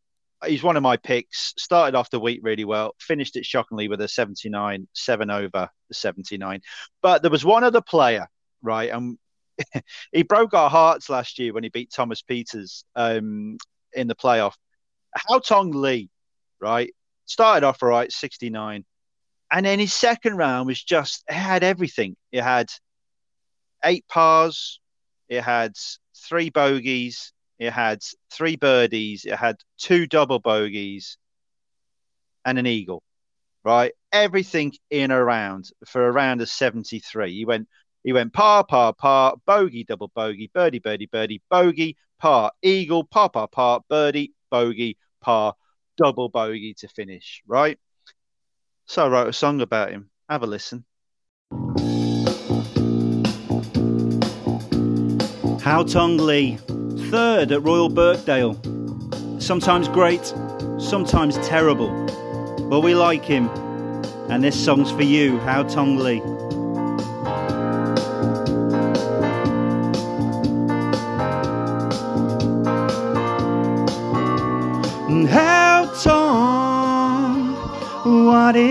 He's one of my picks. Started off the week really well. Finished it shockingly with a 79, seven over the 79. But there was one other player, right? And *laughs* he broke our hearts last year when he beat Thomas Pieters um, in the playoff. Haotong Li, right, started off all right, 69. And then his second round was just, it had everything. It had eight pars, it had three bogeys, it had three birdies, it had two double bogeys, and an eagle, right? Everything in a round for a round of 73. He went he went par, par, par, bogey, double bogey, birdie, birdie, birdie, bogey, par, eagle, par, par, par, birdie, bogey, par, double bogey to finish, right? So I wrote a song about him. Have a listen. Haotong Li, third at Royal Birkdale. Sometimes great, sometimes terrible, but we like him. And this song's for you, How Tong Haotong,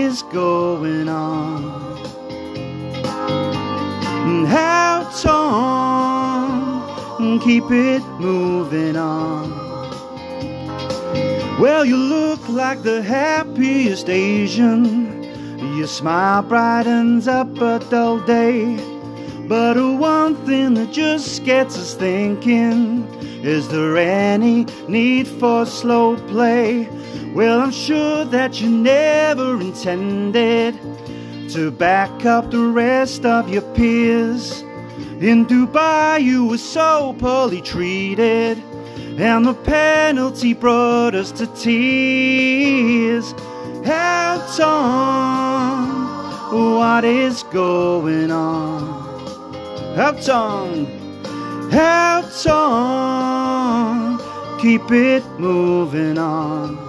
is going on? Haotong, keep it moving on. Well, you look like the happiest Asian. Your smile brightens up a dull day. But one thing that just gets us thinking is there any need for slow play? Well, I'm sure that you never intended to back up the rest of your peers. In Dubai, you were so poorly treated, and the penalty brought us to tears. Haotong, what is going on? Haotong. Haotong, keep it moving on.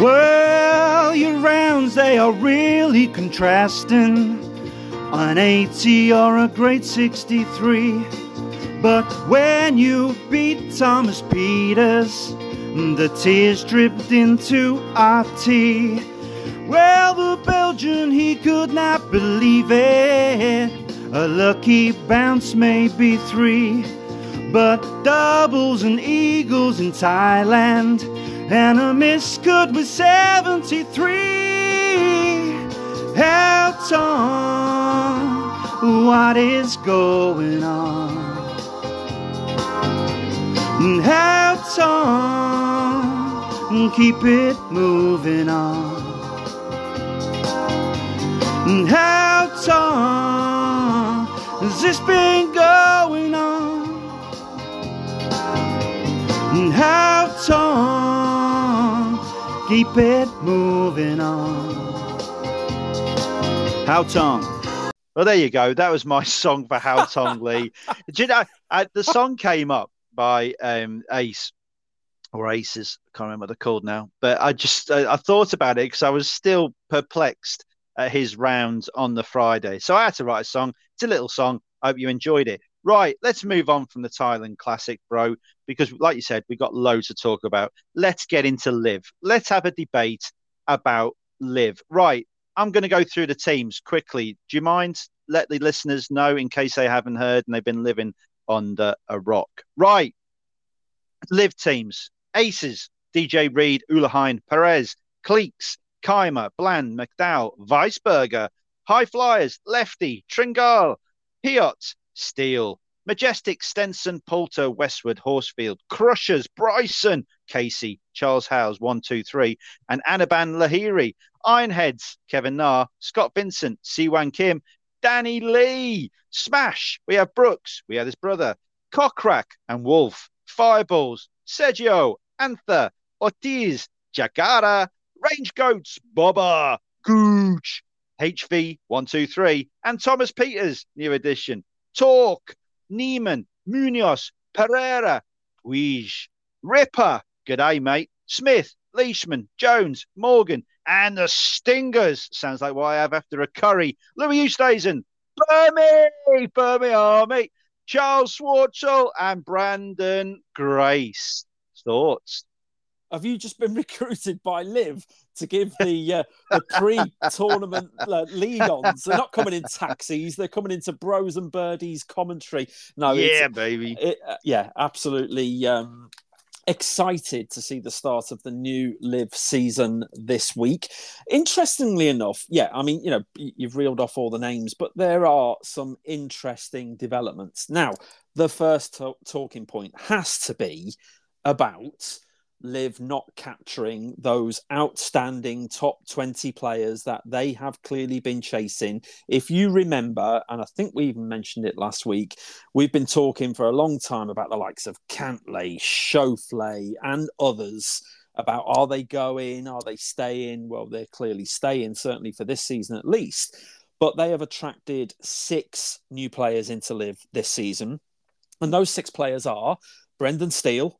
Well, your rounds, they are really contrasting. An 80 or a great 63. But when you beat Thomas Pieters, the tears dripped into our tea. Well, the Belgian, he could not believe it. A lucky bounce, maybe three. but doubles and eagles in Thailand, and a miss good with 73. Elton, what is going on? Mm, Elton, mm, keep it moving on. Mm, How long has this been Keep it moving on. Haotong? Well, there you go. That was my *laughs* song for Haotong Li. Do you know, uh, the song came up by um, Ace or Aces. I can't remember what they're called now. But I just I, I thought about it because I was still perplexed at his rounds on the Friday. So I had to write a song. It's a little song. I hope you enjoyed it. Right, let's move on from the Thailand Classic, bro, because like you said, we've got loads to talk about. Let's get into LIV. Let's have a debate about LIV. Right, I'm going to go through the teams quickly. Do you mind? Let the listeners know in case they haven't heard and they've been living under a rock. Right, LIV teams. Aces, DJ Reed, Uihlein, Perez, Cleeks, Kaymer, Bland, McDowell, Wiesberger, High Flyers, Lefty, Tringale, Piot, Steele, Majestic, Stenson, Poulter, Westwood, Horsfield, Crushers, Bryson, Casey, Charles Howes, one, two, three, and Anirban Lahiri, Ironheads, Kevin Na, Scott Vincent, Sihwan Kim, Danny Lee, Smash, we have Brooks, we have his brother, Kokrak and Wolf, Fireballs, Sergio, Ancer, Ortiz, Jagara, Range Goats, Bubba, Gooch, HV123, and Thomas Pieters, new edition. Talk, Niemann, Munoz, Pereira, Puig, Ripper, g'day, mate. Smith, Leishman, Jones, Morgan, and the Stingers. Sounds like what I have after a curry. Louis Oosthuizen, Burmy, Burmy Army, Charles Schwartzel, and Branden Grace. Thoughts? Have you just been *laughs* recruited by LIV to give the uh, the pre-tournament uh, lead-ons? They're not coming in taxis; they're coming into Bros and Birdies commentary. No, yeah, baby, it, uh, yeah, absolutely. Um, excited to see the start of the new LIV season this week. Interestingly enough, yeah, I mean, you know, you've reeled off all the names, but there are some interesting developments. Now, the first to- talking point has to be about LIV not capturing those outstanding top 20 players that they have clearly been chasing. If you remember, and I think we even mentioned it last week, we've been talking for a long time about the likes of Cantlay, Schauffele, and others about are they going, are they staying? Well, they're clearly staying, certainly for this season at least. But they have attracted six new players into LIV this season. And those six players are Brendan Steele.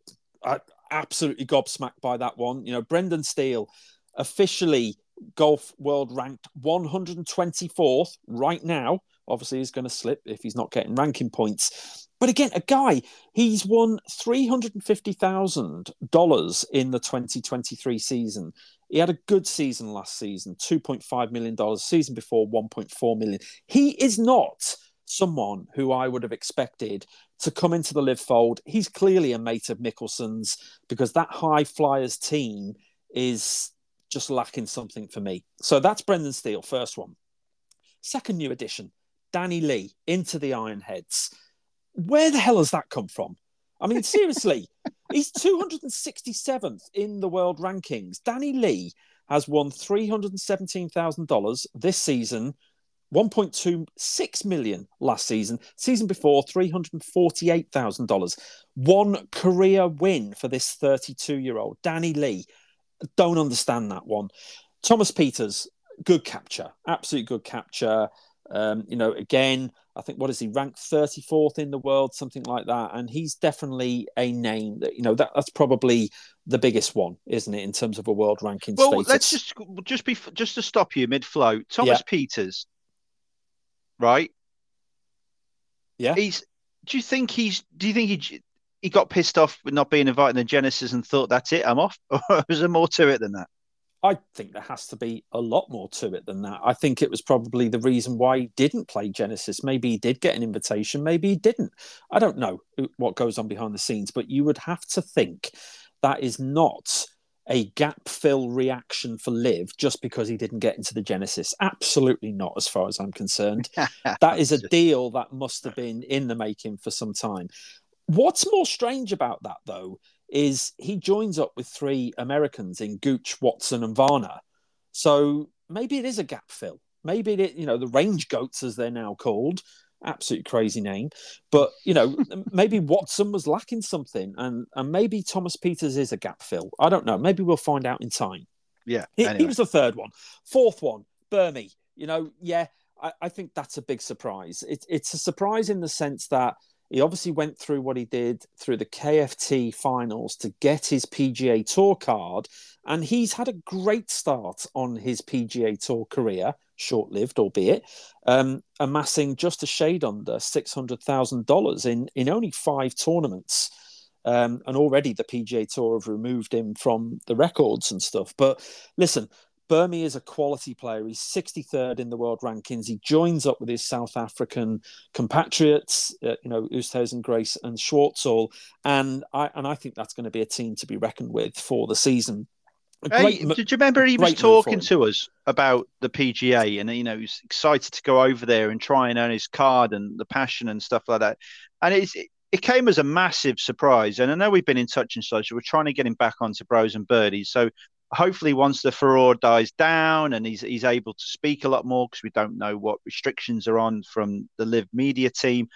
Absolutely gobsmacked by that one. You know, Brendan Steele officially golf world ranked 124th right now. Obviously, he's going to slip if he's not getting ranking points. But again, a guy, he's won $350,000 in the 2023 season. He had a good season last season, $2.5 million. Season before, 1.4 million. He is not someone who I would have expected to come into the LIV fold. He's clearly a mate of Mickelson's because that high flyers team is just lacking something for me. So that's Brendan Steele, first one. Second new addition, Danny Lee into the Ironheads. Where the hell has that come from? I mean, seriously, *laughs* he's 267th in the world rankings. Danny Lee has won $317,000 this season 1.26 million last season. Season before, $348,000. One career win for this 32 year old. Danny Lee. Don't understand that one. Thomas Pieters, good capture. Absolute good capture. Um, you know, again, I think what is he ranked 34th in the world, something like that. And he's definitely a name that, you know, that, that's probably the biggest one, isn't it, in terms of a world ranking well, status? let's just just be just to stop you mid flow. Thomas yeah. Pieters right? Yeah. He's. Do you think he's? Do you think he? He got pissed off with not being invited to Genesis and thought that's it, I'm off, *laughs* or is there more to it than that? I think there has to be a lot more to it than that. I think it was probably the reason why he didn't play Genesis. Maybe he did get an invitation, maybe he didn't. I don't know what goes on behind the scenes, but you would have to think that is not a gap fill reaction for LIV just because he didn't get into the Genesis. Absolutely not, as far as I'm concerned. *laughs* that is a deal that must have been in the making for some time. What's more strange about that, though, is he joins up with three Americans in Gooch, Watson, and Varner. So maybe it is a gap fill. Maybe it, you know, the range goats, as they're now called, absolutely crazy name. But you know, maybe Watson was lacking something, and and maybe Thomas Pieters is a gap fill. I don't know. Maybe we'll find out in time. Yeah, he, anyway. he was the third one, fourth one, Burmy. You know, yeah, I, I think that's a big surprise. It, it's a surprise in the sense that he obviously went through what he did through the KFT finals to get his PGA Tour card, and he's had a great start on his PGA Tour career, short lived, albeit, um, amassing just a shade under $600,000 in, in only five tournaments. Um, and already the PGA Tour have removed him from the records and stuff. But listen, Burmy is a quality player. He's 63rd in the world rankings. He joins up with his South African compatriots, uh, you know, Oosthuizen, Grace, and Schwartzel, and I and I think that's going to be a team to be reckoned with for the season. Hey, did you remember he was talking to us about the PGA and you know he's excited to go over there and try and earn his card and the passion and stuff like that, and it's. It came as a massive surprise, and I know we've been in touch and such. We're trying to get him back onto Bros and Birdies, so hopefully once the furore dies down and he's he's able to speak a lot more because we don't know what restrictions are on from the LIV media team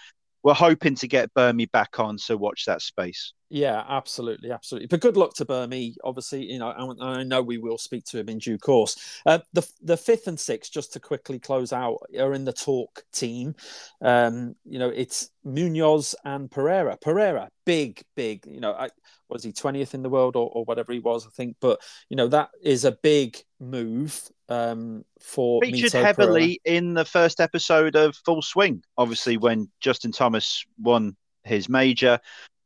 we're hoping to get Burmy back on so watch that space yeah, absolutely, absolutely. But good luck to Burmy. Obviously, you know, I, I know we will speak to him in due course. Uh, the the fifth and sixth, just to quickly close out, are in the talk team. Um, you know, it's Munoz and Pereira. Pereira, big, big. You know, I, was he twentieth in the world or, or whatever he was, I think. But you know, that is a big move um, for featured Mito heavily Pereira. in the first episode of Full Swing. Obviously, when Justin Thomas won his major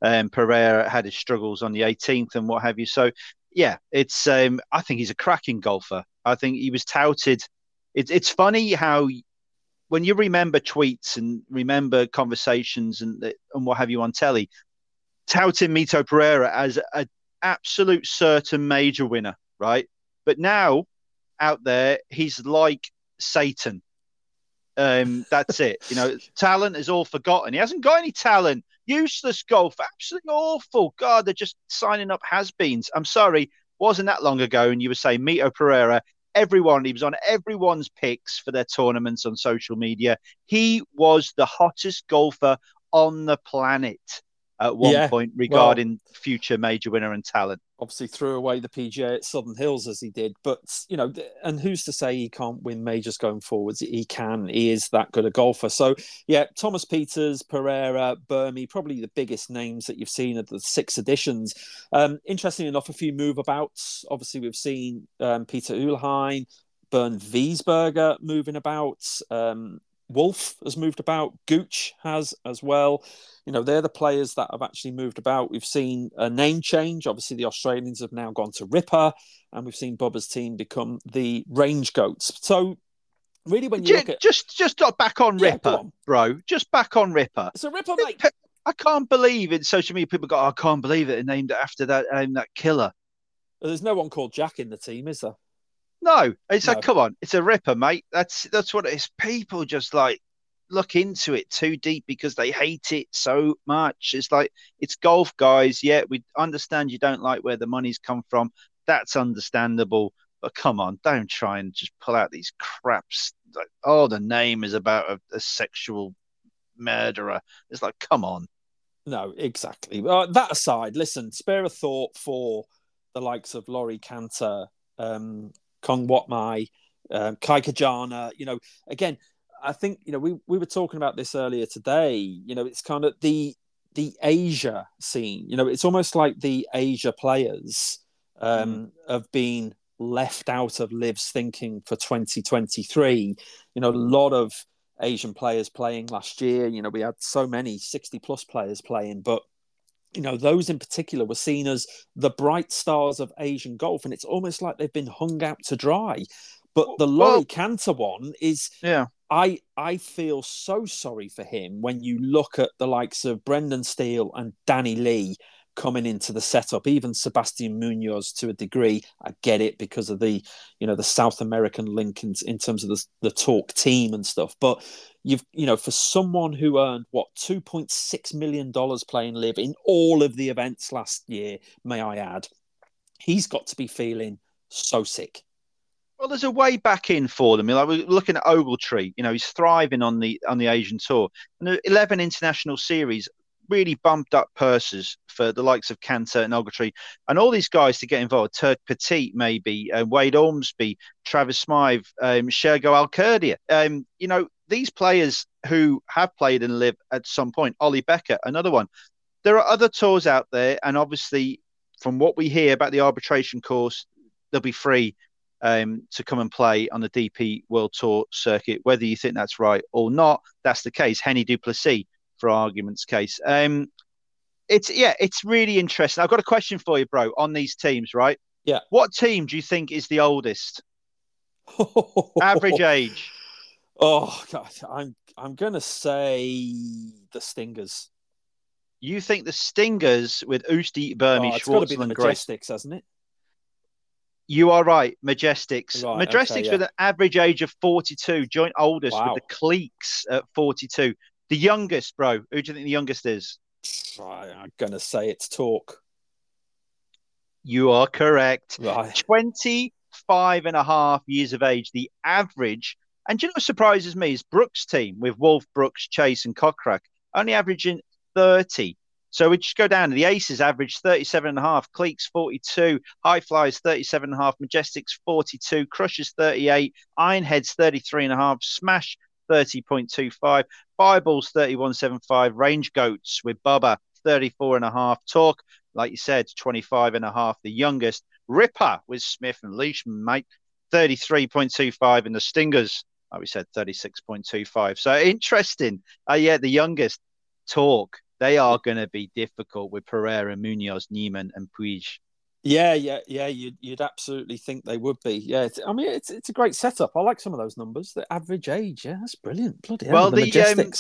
um, Pereira had his struggles on the 18th and what have you. So, yeah, it's. Um, I think he's a cracking golfer. I think he was touted. It's it's funny how when you remember tweets and remember conversations and and what have you on telly, touting Mito Pereira as an absolute certain major winner, right? But now out there, he's like Satan. Um, that's it. You know, *laughs* talent is all forgotten. He hasn't got any talent. Useless golf, absolutely awful. God, they're just signing up has-beens. I'm sorry, wasn't that long ago, and you were saying Mito Pereira. Everyone, he was on everyone's picks for their tournaments on social media. He was the hottest golfer on the planet at one yeah, point regarding well, future major winner and talent. Obviously, threw away the PGA at Southern Hills as he did, but you know, and who's to say he can't win majors going forwards? He can. He is that good a golfer. So, yeah, Thomas Pieters, Pereira, Burmy, probably the biggest names that you've seen of the six editions. Um, interesting enough, a few move abouts. Obviously, we've seen um, Peter Uihlein, Bern Wiesberger moving about. Um, Wolff has moved about. Gooch has as well. You know, they're the players that have actually moved about. We've seen a name change. Obviously, the Australians have now gone to Ripper, and we've seen Bubba's team become the Range Goats. So, really, when you just, look at just just back on yeah, Ripper, on. bro, just back on Ripper. So Ripper, mate. I can't believe in social media people go, oh, I can't believe it, and named it after that um, that killer. There's no one called Jack in the team, is there? No, it's no. like, come on, it's a ripper, mate. That's that's what it is. People just like look into it too deep because they hate it so much. It's like it's golf, guys. Yeah, we understand you don't like where the money's come from. That's understandable. But come on, don't try and just pull out these craps. Like, oh, the name is about a, a sexual murderer. It's like, come on. No, exactly. Uh, that aside, listen, spare a thought for the likes of Laurie Canter, um, Khongwatmai, um, Kai Kajana. You know, again, I think you know we we were talking about this earlier today. You know, it's kind of the the Asia scene. You know, it's almost like the Asia players um, mm. have been left out of LIV's thinking for 2023. You know, a lot of Asian players playing last year. You know, we had so many 60 plus players playing, but you know, those in particular were seen as the bright stars of Asian golf, and it's almost like they've been hung out to dry. But the Laurie well, Canter one is, yeah, I I feel so sorry for him when you look at the likes of Brendan Steele and Danny Lee coming into the setup, even Sebastian Munoz to a degree. I get it because of the, you know, the South American link in, in terms of the, the talk team and stuff. But you've, you know, for someone who earned what two point six million dollars playing LIV in all of the events last year, may I add, he's got to be feeling so sick. Well, there's a way back in for them. Like we're looking at Ogletree, you know, he's thriving on the on the Asian tour. And the 11 international series really bumped up purses for the likes of Canter and Ogletree and all these guys to get involved. Turk Pettit, maybe, uh, Wade Ormsby, Travis Smyth, um, Shergo Al Kurdi. Um, you know, these players who have played and LIV at some point, Ollie Becker, another one. There are other tours out there, and obviously, from what we hear about the arbitration course, they'll be free um, to come and play on the DP World Tour circuit. Whether you think that's right or not, that's the case. Hennie du Plessis for argument's case. Um, it's yeah, it's really interesting. I've got a question for you, bro, on these teams, right? Yeah. What team do you think is the oldest? Average *laughs* age. Oh God, I'm I'm gonna say the Stingers. You think the Stingers with Usti, Bernie, oh, it's got to be the Majestics, hasn't it? You are right, Majestics. Right, Majestics okay, yeah. with an average age of 42, joint oldest wow. with the Cleeks at 42. The youngest, bro. Who do you think the youngest is? I'm going to say it's talk. You are correct. Right. 25 and a half years of age, the average. And do you know what surprises me is Brooks' team with Wolf, Brooks, Chase, and Kokrak only averaging 30. So we just go down. The Aces average 37 and a half, Cleeks 42, High Flyers 37 and a half, Majestics 42, Crushers 38, Ironheads 33 and a half, Smash 30.25. Fireballs 31.75. Range Goats with Bubba 34 and a half. Talk, like you said, 25 and a half. The youngest. Ripper with Smith and Leishman, mate, 33.25. And the Stingers, like we said, 36.25. So interesting. Uh, yeah, the youngest. Talk. They are going to be difficult with Pereira, Munoz, Niemann, and Puig. Yeah, yeah, yeah. You'd, you'd absolutely think they would be. Yeah, I mean, it's it's a great setup. I like some of those numbers. The average age, yeah, that's brilliant. Bloody hell, well, the, the um,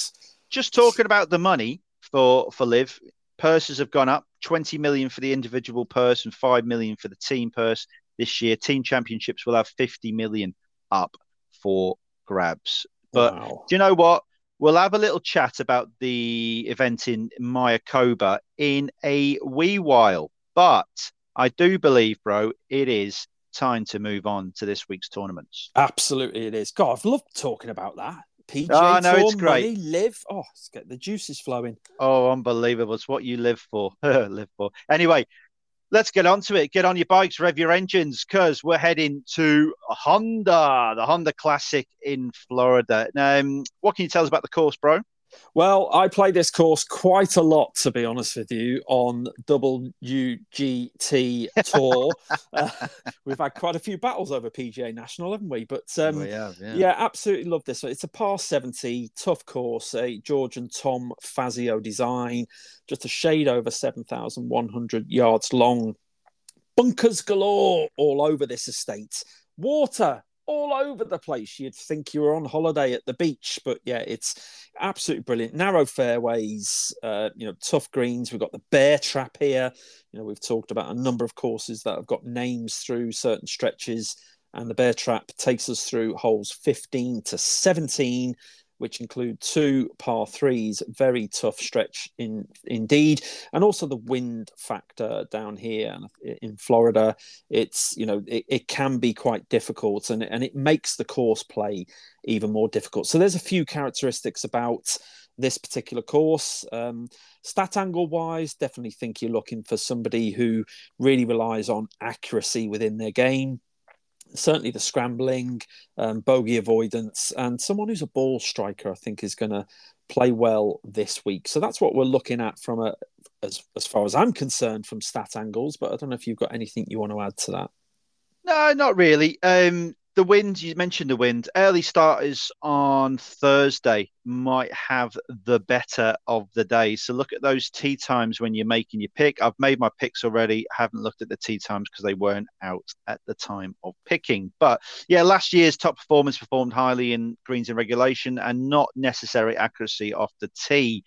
just talking about the money for for LIV purses have gone up. Twenty million for the individual purse and five million for the team purse this year. Team championships will have fifty million up for grabs. But wow. do you know what? We'll have a little chat about the event in Mayakoba in a wee while. But I do believe, bro, it is time to move on to this week's tournaments. Absolutely, it is. God, I've loved talking about that. PJ oh, no, Tour, it's great. Money, LIV. Oh, it's get the juices flowing. Oh, unbelievable! It's what you live for. *laughs* live for. Anyway, let's get on to it. Get on your bikes, rev your engines, because we're heading to Honda, the Honda Classic in Florida. Um, what can you tell us about the course, bro? Well, I play this course quite a lot, to be honest with you, on WGT *laughs* Tour. uh, we've had quite a few battles over PGA National, haven't we? But um, we have, yeah. yeah. absolutely love this. It's a par 70, tough course, a George and Tom Fazio design, just a shade over 7,100 yards long. Bunkers galore all over this estate. Water all over the place. You'd think you were on holiday at the beach, but yeah, it's absolutely brilliant. Narrow fairways, uh, you know, tough greens. We've got the bear trap here. You know, we've talked about a number of courses that have got names through certain stretches, and the bear trap takes us through holes 15 to 17 which include two par threes, very tough stretch in indeed, and also the wind factor down here in Florida. It's you know it, it can be quite difficult, and and it makes the course play even more difficult. So there's a few characteristics about this particular course. Um, stat angle wise, definitely think you're looking for somebody who really relies on accuracy within their game certainly the scrambling, um, bogey avoidance, and someone who's a ball striker, I think, is going to play well this week. So that's what we're looking at from a, as as far as I'm concerned, from stat angles. But I don't know if you've got anything you want to add to that. No, not really. Um, the wind, you mentioned the wind. Early starters on Thursday might have the better of the day. So look at those tee times when you're making your pick. I've made my picks already. Haven't looked at the tee times because they weren't out at the time of picking. But yeah, last year's top performance performed highly in greens and regulation and not necessary accuracy off the tee.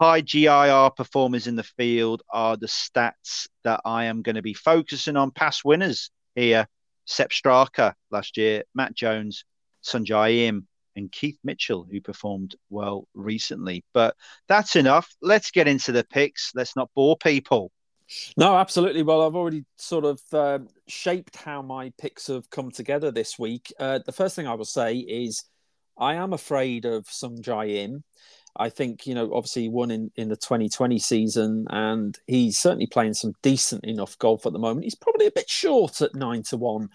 High GIR performers in the field are the stats that I am going to be focusing on. Past winners here Sepp Straka last year, Matt Jones, Sungjae Im, and Keith Mitchell, who performed well recently. But that's enough. Let's get into the picks. Let's not bore people. No, absolutely. Well, I've already sort of uh, shaped how my picks have come together this week. Uh, the first thing I will say is I am afraid of Sungjae Im. I think, you know, obviously won in, in the 2020 season and he's certainly playing some decent enough golf at the moment. He's probably a bit short at nine to one,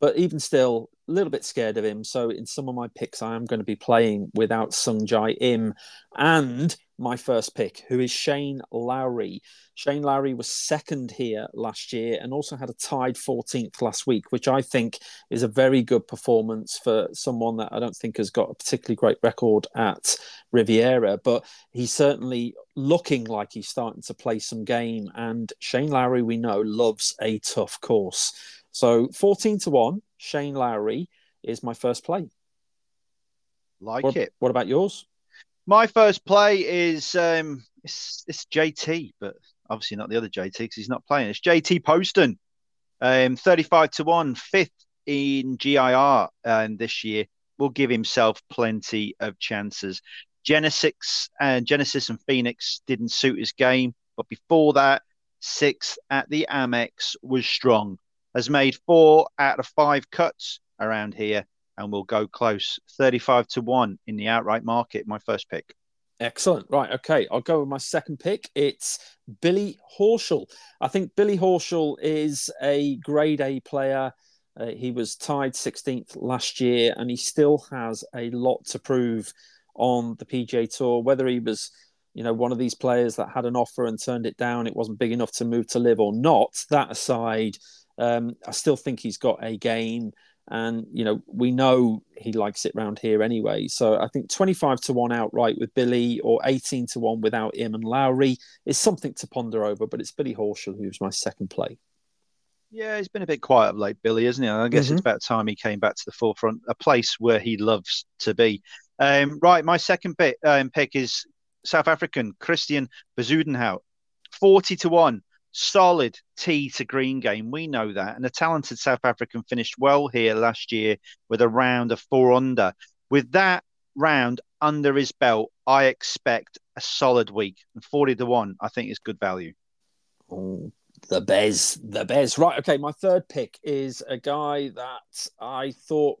but even still, a little bit scared of him. So in some of my picks, I am going to be playing without Sungjae Im. And my first pick, who is Shane Lowry. Shane Lowry was second here last year and also had a tied 14th last week, which I think is a very good performance for someone that I don't think has got a particularly great record at Riviera. But he's certainly looking like he's starting to play some game. And Shane Lowry, we know, loves a tough course. So 14 to 1, Shane Lowry is my first play. Like what, it. What about yours? My first play is um, it's, it's JT, but obviously not the other JT because he's not playing. It's JT Poston, um, 35 to 1, fifth in GIR um, this year. Will give himself plenty of chances. Genesis and uh, Genesis and Phoenix didn't suit his game, but before that, sixth at the Amex was strong. Has made four out of five cuts around here and will go close 35 to 1 in the outright market. My first pick. Excellent. Right. Okay. I'll go with my second pick. It's Billy Horschel. I think Billy Horschel is a grade A player. Uh, he was tied 16th last year and he still has a lot to prove on the PGA Tour. Whether he was, you know, one of these players that had an offer and turned it down, it wasn't big enough to move to LIV or not. That aside, um, I still think he's got a game and you know we know he likes it round here anyway. So I think twenty five to one outright with Billy or eighteen to one without Im and Lowry is something to ponder over. But it's Billy Horschel who's my second play. Yeah, he's been a bit quiet of late, Billy, isn't he? I guess mm-hmm. it's about time he came back to the forefront, a place where he loves to be. Um, right, my second bit, um, pick is South African Christian Bezuidenhout, forty to one solid tee to green game. We know that. And the talented South African finished well here last year with a round of four under. With that round under his belt, I expect a solid week. And 40 to 1, I think is good value. Oh, the Bez, the Bez. Right. Okay. My third pick is a guy that I thought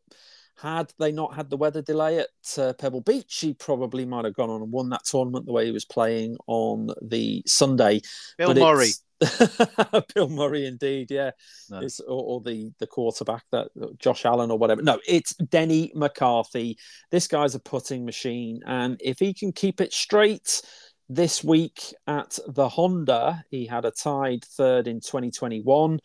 had they not had the weather delay at uh, Pebble Beach, he probably might have gone on and won that tournament the way he was playing on the Sunday. Bill but Murray. *laughs* Bill Murray, indeed, yeah, no. it's or, or, the the quarterback that Josh Allen or whatever. No, it's Denny McCarthy. This guy's a putting machine, and if he can keep it straight this week at the Honda, he had a tied third in 2021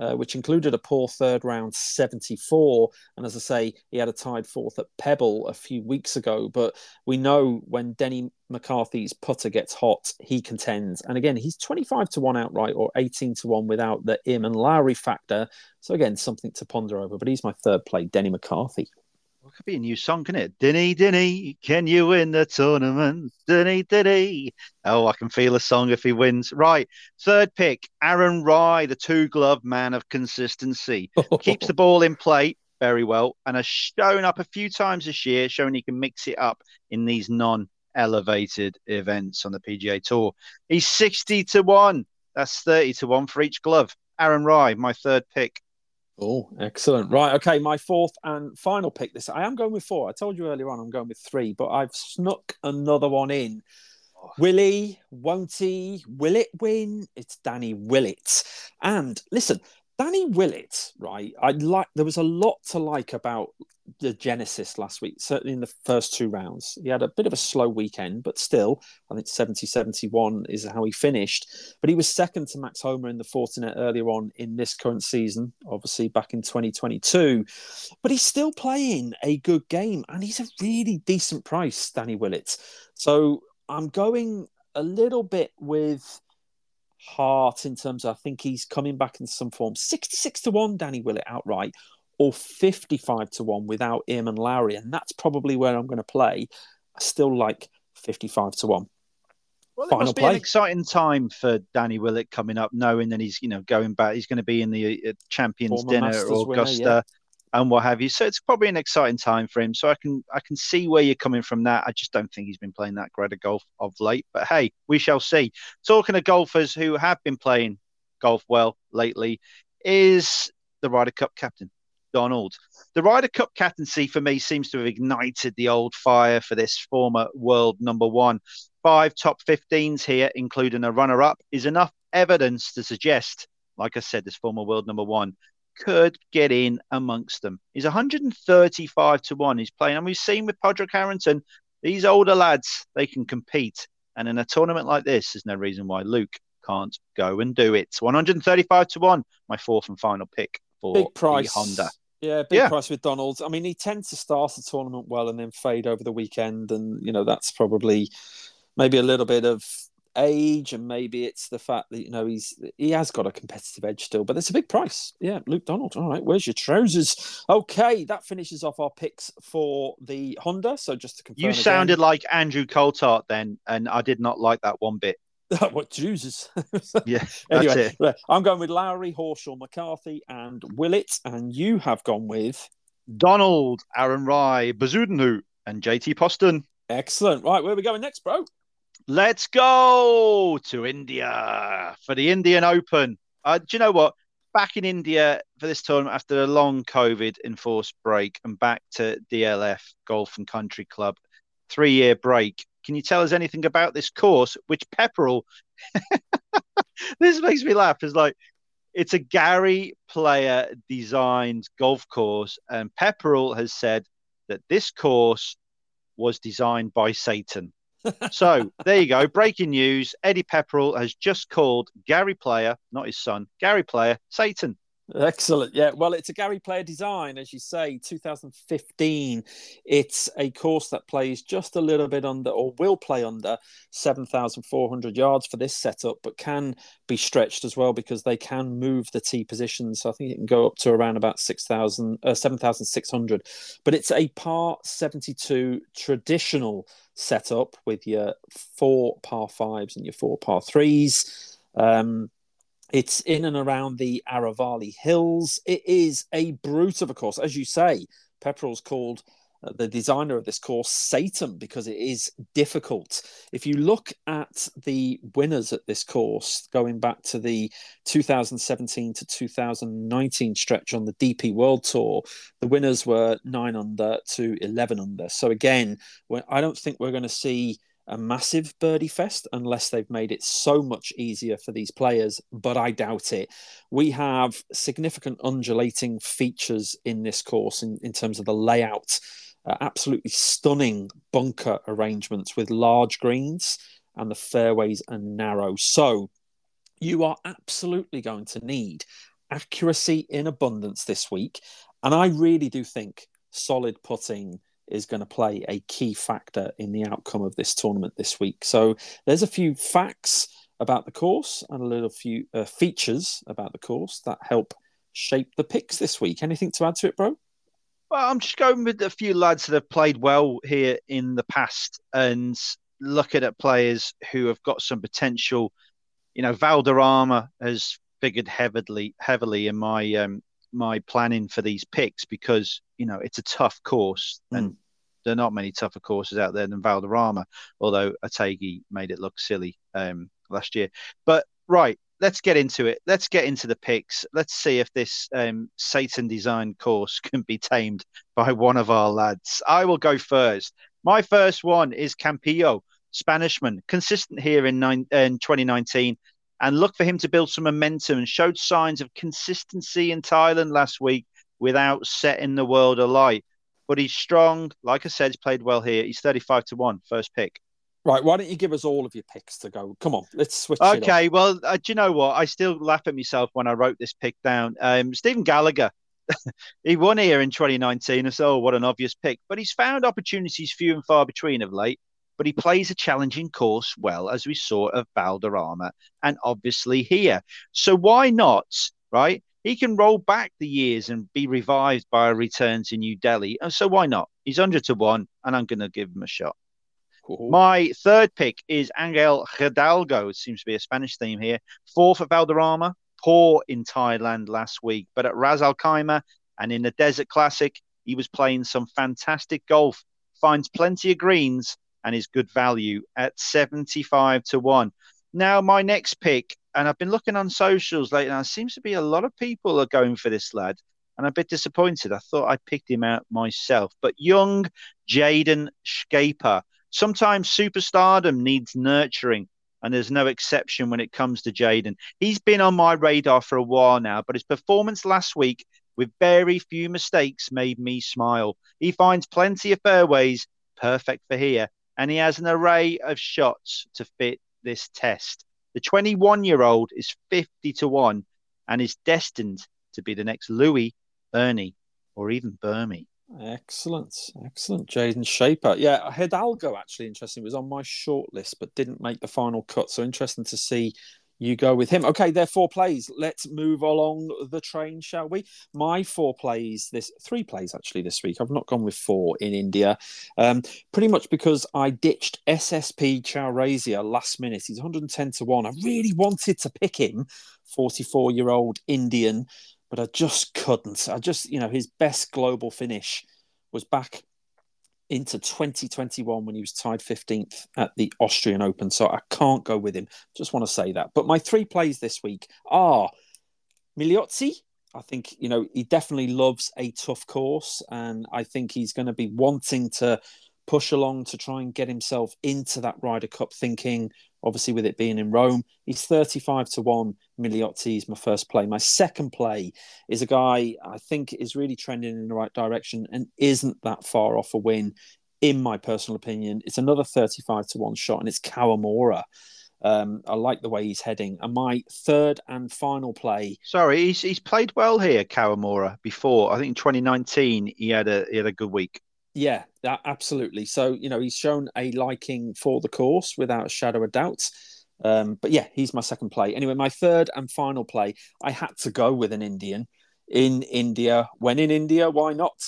uh, which included a poor third round 74. And as I say, he had a tied fourth at Pebble a few weeks ago. But we know when Denny McCarthy's putter gets hot, he contends. And again, he's 25 to 1 outright or 18 to 1 without the Im and Lowry factor. So again, something to ponder over. But he's my third play, Denny McCarthy. Could be a new song, can it? Dinny, Dinny, can you win the tournament? Dinny, Dinny. Oh, I can feel a song if he wins. Right. Third pick, Aaron Rai, the two glove man of consistency. *laughs* Keeps the ball in play very well and has shown up a few times this year, showing he can mix it up in these non elevated events on the PGA Tour. He's 60 to 1. That's 30 to 1 for each glove. Aaron Rai, my third pick. Oh, excellent. Right. Okay. My fourth and final pick this. I am going with four. I told you earlier on I'm going with three, but I've snuck another one in. Oh. Will he? Won't he? Will it win? It's Danny Willett. And listen, Danny Willett, right? I like. There was a lot to like about the Genesis last week, certainly in the first two rounds. He had a bit of a slow weekend, but still, I think 70 71 is how he finished. But he was second to Max Homa in the Fortinet earlier on in this current season, obviously back in 2022. But he's still playing a good game and he's a really decent price, Danny Willett. So I'm going a little bit with heart in terms of I think he's coming back in some form. 66 to 1, Danny Willett outright, or 55 to 1 without Eamon Lowry. And that's probably where I'm going to play. I still like 55 to 1. Well, it Final must be play. an exciting time for Danny Willett coming up, knowing that he's you know going back. He's going to be in the uh, Champions Former Dinner Masters or Augusta. Winner, yeah and what have you. So it's probably an exciting time for him. So I can I can see where you're coming from. That I just don't think he's been playing that great of golf of late. But hey, we shall see. Talking of golfers who have been playing golf well lately, is the Ryder Cup captain. Donald. The Ryder Cup captaincy for me seems to have ignited the old fire for this former world number one. Five top 15s here, including a runner up, is enough evidence to suggest, like I said, this former world number one could get in amongst them. He's 135 to 1. He's playing, and we've seen with Padraig Harrington, these older lads, they can compete. And in a tournament like this, there's no reason why Luke can't go and do it. 135 to 1, my fourth and final pick for big price. Honda. Yeah, big yeah. price with Donalds. I mean, he tends to start the tournament well and then fade over the weekend. And, you know, that's probably maybe a little bit of age and maybe it's the fact that you know he's he has got a competitive edge still but it's a big price. Yeah luke donald. All right where's your trousers? Okay that finishes off our picks for the honda. So just to confirm you sounded like andrew Coltart then and i did not like that one bit. *laughs* What chooses *laughs* yeah *laughs* anyway i'm going with lowry horschel mccarthy and willett and you have gone with donald aaron rai Bezuidenhout, and jt poston. Excellent. Right where are we going next bro Let's go to India for the Indian Open. Uh, do you know what? Back in India for this tournament after a long COVID enforced break and back to DLF Golf and Country Club, three year break. Can you tell us anything about this course? Which Pepperell, *laughs* this makes me laugh. It's like it's a Gary Player designed golf course, and Pepperell has said that this course was designed by Satan so there you go. Breaking news: Eddie Pepperell has just called Gary Player, not his son, Gary Player, Satan. Excellent. Yeah. Well, it's a Gary Player design, as you say, 2015. It's a course that plays just a little bit under, or will play under 7,400 yards for this setup, but can be stretched as well because they can move the tee position. So I think it can go up to around about 6,000, uh, 7,600. But it's a par 72 traditional setup with your four par fives and your four par threes. Um, it's in and around the Aravalli Hills. It is a brute of a course. As you say, Pepperell's called uh, the designer of this course Satan because it is difficult. If you look at the winners at this course, going back to the 2017 to 2019 stretch on the DP World Tour, the winners were nine under to 11 under. So, again, I don't think we're going to see a massive birdie fest unless they've made it so much easier for these players, but I doubt it. We have significant undulating features in this course in, in terms of the layout. Uh, absolutely stunning bunker arrangements with large greens, and the fairways are narrow. So you are absolutely going to need accuracy in abundance this week. And I really do think solid putting is going to play a key factor in the outcome of this tournament this week. So there's a few facts about the course and a little few uh, features about the course that help shape the picks this week. Anything to add to it, bro? Well, I'm just going with a few lads that have played well here in the past and looking at players who have got some potential. You know, Valderrama has figured heavily heavily in my um, my planning for these picks because you know it's a tough course mm. and there are not many tougher courses out there than Valderrama, although Otaegui made it look silly um, last year. But right, let's get into it. Let's get into the picks. Let's see if this um, Satan design course *laughs* can be tamed by one of our lads. I will go first. My first one is Campillo, Spanishman, consistent here in, nine, in 2019 and look for him to build some momentum and showed signs of consistency in Thailand last week without setting the world alight. But he's strong. Like I said, he's played well here. He's 35 to 1, first pick. Right, why don't you give us all of your picks to go? Come on, let's switch. Okay, well, uh, do you know what? I still laugh at myself when I wrote this pick down. Um, Stephen Gallacher, *laughs* he won here in 2019, and so oh, what an obvious pick. But he's found opportunities few and far between of late. But he plays a challenging course well, as we saw of Valderrama, and obviously here. So why not? Right? He can roll back the years and be revived by a return to New Delhi. And so why not? He's 100 to 1, and I'm going to give him a shot. Cool. My third pick is Angel Hidalgo. It seems to be a Spanish theme here. Fourth at Valderrama, poor in Thailand last week, but at Ras Al Khaimah and in the Desert Classic, he was playing some fantastic golf. Finds plenty of greens and is good value at 75 to 1. Now, my next pick, and I've been looking on socials lately, and it seems to be a lot of people are going for this lad. And I'm a bit disappointed. I thought I picked him out myself. But young Jayden Schaper Sometimes superstardom needs nurturing, and there's no exception when it comes to Jayden. He's been on my radar for a while now, but his performance last week, with very few mistakes, made me smile. He finds plenty of fairways, perfect for here, and he has an array of shots to fit this test. The 21 year old is 50 to 1 and is destined to be the next Louis, Ernie, or even Burmese. Excellent, excellent. Jayden Schaper. Yeah, Hidalgo actually interesting was on my short list but didn't make the final cut. So interesting to see you go with him. Okay, there are four plays. Let's move along the train, shall we? My four plays this three plays actually this week. I've not gone with four in India, um, pretty much because I ditched SSP Chaurasia last minute. He's 110 to one. I really wanted to pick him, 44 year old Indian but I just couldn't. I just, you know, his best global finish was back into 2021 when he was tied 15th at the Austrian Open. So I can't go with him. Just want to say that. But my three plays this week are Migliozzi. I think, you know, he definitely loves a tough course. And I think he's going to be wanting to push along to try and get himself into that Ryder Cup thinking, obviously, with it being in Rome. He's 35 to 1. Migliozzi is my first play. My second play is a guy I think is really trending in the right direction and isn't that far off a win, in my personal opinion. It's another 35 to 1 shot, and it's Kawamura. Um, I like the way he's heading. And my third and final play. Sorry, he's he's played well here, Kawamura. Before I think in 2019 he had a he had a good week. Yeah, absolutely. So, you know, he's shown a liking for the course without a shadow of doubt. Um, but yeah, he's my second play. Anyway, my third and final play, I had to go with an Indian in India. When in India, why not?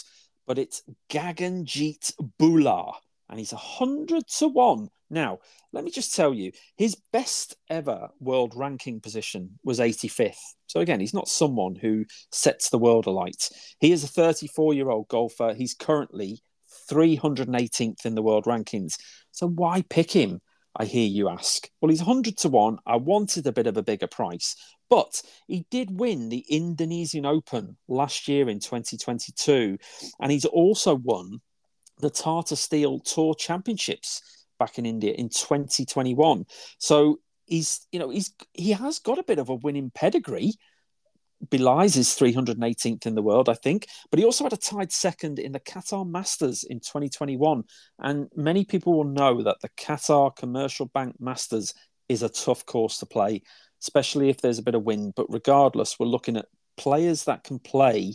But it's Gaganjeet Bhullar, and he's a 100 to 1. Now, let me just tell you, his best ever world ranking position was 85th. So, again, he's not someone who sets the world alight. He is a 34 year old golfer. He's currently 318th in the world rankings. So why pick him? I hear you ask. Well, he's 100 to 1. I wanted a bit of a bigger price, but he did win the Indonesian Open last year in 2022. And he's also won the Tata Steel Tour Championships back in India in 2021. So he's, you know, he's he has got a bit of a winning pedigree belies his 318th in the world, I think. But he also had a tied second in the Qatar Masters in 2021. And many people will know that the Qatar Commercial Bank Masters is a tough course to play, especially if there's a bit of wind. But regardless, we're looking at players that can play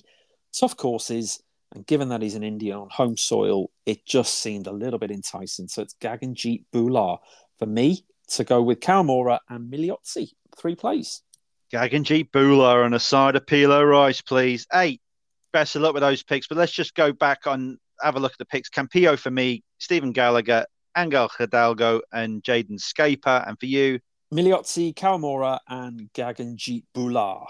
tough courses. And given that he's an Indian on home soil, it just seemed a little bit enticing. So it's Gaganjeet Bhullar for me to go with Kawamura and Migliozzi. Three plays. Gaganjeet Bhullar and a side of Pilo Rice, please. Eight. Best of luck with those picks. But let's just go back and have a look at the picks. Campillo for me, Stephen Gallacher, Angel Hidalgo, and Jayden Schaper. And for you, Migliozzi, Kawamura, and Gaganjeet Bhullar.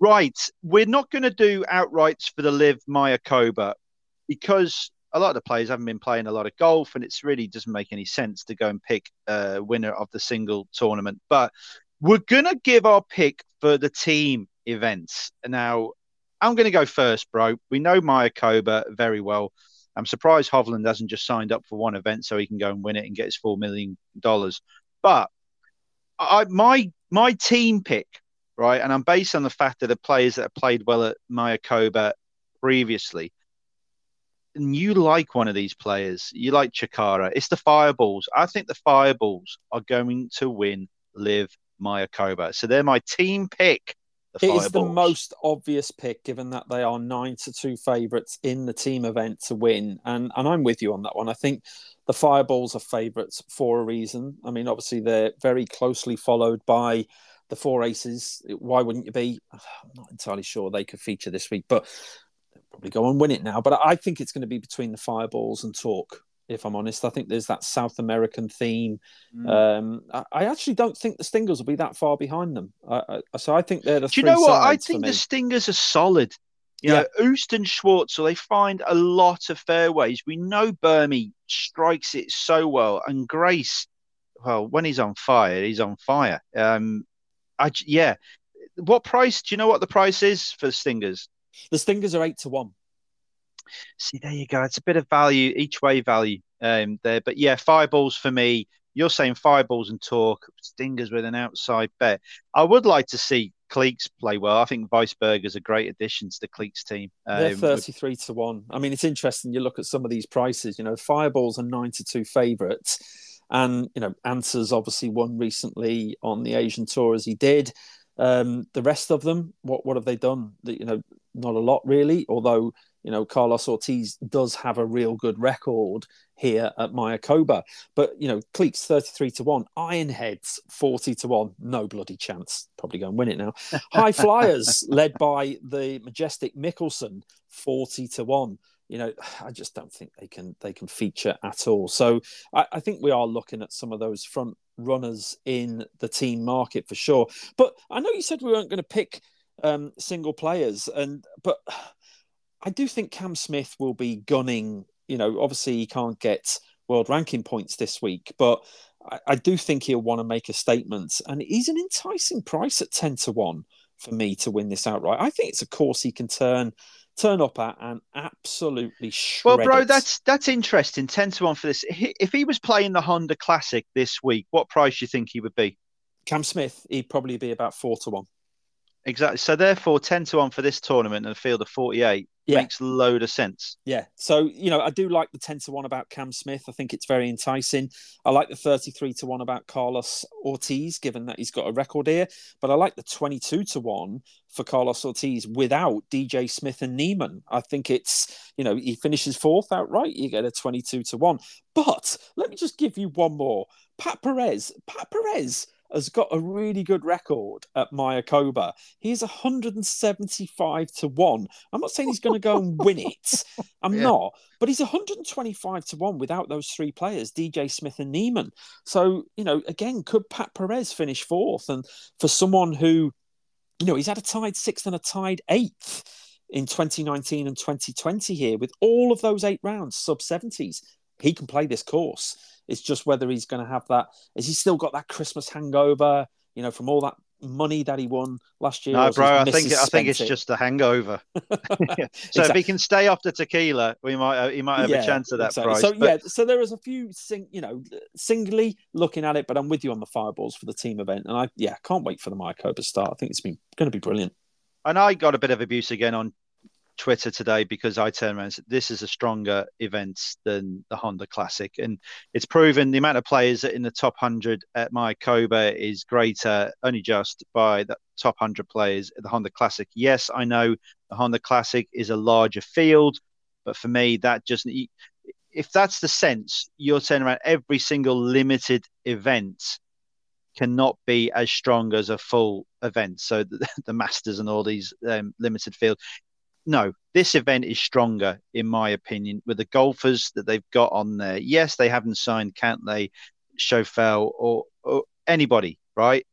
Right. We're not going to do outrights for the LIV Mayakoba because a lot of the players haven't been playing a lot of golf and it's really doesn't make any sense to go and pick a winner of the single tournament. But we're going to give our pick for the team events. Now, I'm going to go first, bro. We know Mayakoba very well. I'm surprised Hovland hasn't just signed up for one event so he can go and win it and get his $4 million. But I my my team pick, right, and I'm based on the fact that the players that have played well at Mayakoba previously. And you like one of these players, you like Chacarra. It's the Fireballs. I think the Fireballs are going to win LIV Mayakoba. So they're my team pick. The it is the most obvious pick, given that they are nine to two favourites in the team event to win, and and I'm with you on that one. I think the Fireballs are favourites for a reason. I mean, obviously they're very closely followed by the four aces. Why wouldn't you be? *sighs* I'm not entirely sure they could feature this week, but they'll probably go and win it now. But I think it's going to be between the Fireballs and Torque if I'm honest. I think there's that South American theme. Mm. Um, I, I, actually don't think the Stingers will be that far behind them. I, I, so I think they're the. Do you know what? I think the Stingers are solid. You yeah. know, Oost and Schwartzel, they find a lot of fairways. We know Burmy strikes it so well, and Grace, well, when he's on fire, he's on fire. Um, I yeah. What price? Do you know what the price is for the Stingers? The Stingers are eight to one. See, there you go. It's a bit of value, each way value um, there. But yeah, fireballs for me. You're saying fireballs and Torque, stingers with an outside bet. I would like to see Cleeks play well. I think Wiesberger's a great addition to the Cleeks team. Um, They're 33 to 1. I mean, it's interesting. You look at some of these prices, you know, Fireballs are 9 to 2 favourites. And, you know, Ancer's obviously won recently on the Asian tour as he did. Um, the rest of them, what what have they done? You know, not a lot really. Although you know, Carlos Ortiz does have a real good record here at Mayakoba. But, you know, Cleeks 33 to 1, Ironheads 40 to 1, no bloody chance. Probably go and win it now. *laughs* High Flyers, led by the majestic Mickelson, 40 to 1. You know, *sighs* I just don't think they can they can feature at all. So I, I think we are looking at some of those front runners in the team market for sure. But I know you said we weren't going to pick um, single players, and but I do think Cam Smith will be gunning. You know, obviously he can't get world ranking points this week, but I, I do think he'll want to make a statement. And he's an enticing price at ten to one for me to win this outright. I think it's a course he can turn turn up at and absolutely shred. Well, bro, it. that's that's interesting. Ten to one for this. If he was playing the Honda Classic this week, what price do you think he would be? Cam Smith, he'd probably be about four to one. Exactly. So therefore, ten to one for this tournament and a field of forty-eight yeah. makes load of sense. Yeah. So you know, I do like the ten to one about Cam Smith. I think it's very enticing. I like the thirty-three to one about Carlos Ortiz, given that he's got a record here. But I like the twenty-two to one for Carlos Ortiz without DJ Smith and Niemann. I think it's you know he finishes fourth outright. You get a twenty-two to one. But let me just give you one more. Pat Perez. Pat Perez has got a really good record at Mayakoba. He's 175 to 1. I'm not saying he's going to go and win it. *laughs* I'm yeah. not. But he's 125 to 1 without those three players, DJ Smith and Niemann. So, you know, again, could Pat Perez finish fourth? And for someone who, you know, he's had a tied sixth and a tied eighth in 2019 and 2020 here with all of those eight rounds, sub 70s. He can play this course. It's just whether he's going to have that. Has he still got that Christmas hangover? You know, from all that money that he won last year. No, bro, I think I think it's just a hangover. *laughs* *laughs* so exactly. if he can stay off the tequila, we might uh, he might have yeah, a chance of that exactly. price. So but... yeah, so there is a few sing, you know, singly looking at it, but I'm with you on the fireballs for the team event, and I yeah can't wait for the Mayakoba start. I think it's been going to be brilliant. And I got a bit of abuse again on Twitter today because I turned around and said this is a stronger event than the Honda Classic, and it's proven the amount of players in the top hundred at my Mayakoba is greater, only just by the top hundred players at the Honda Classic. Yes, I know the Honda Classic is a larger field, but for me, that just if that's the sense, you're turning around every single limited event cannot be as strong as a full event. So the, *laughs* the Masters and all these um, limited field, no, this event is stronger, in my opinion, with the golfers that they've got on there. Yes, they haven't signed Cantlay, Schauffele, or, or anybody, right?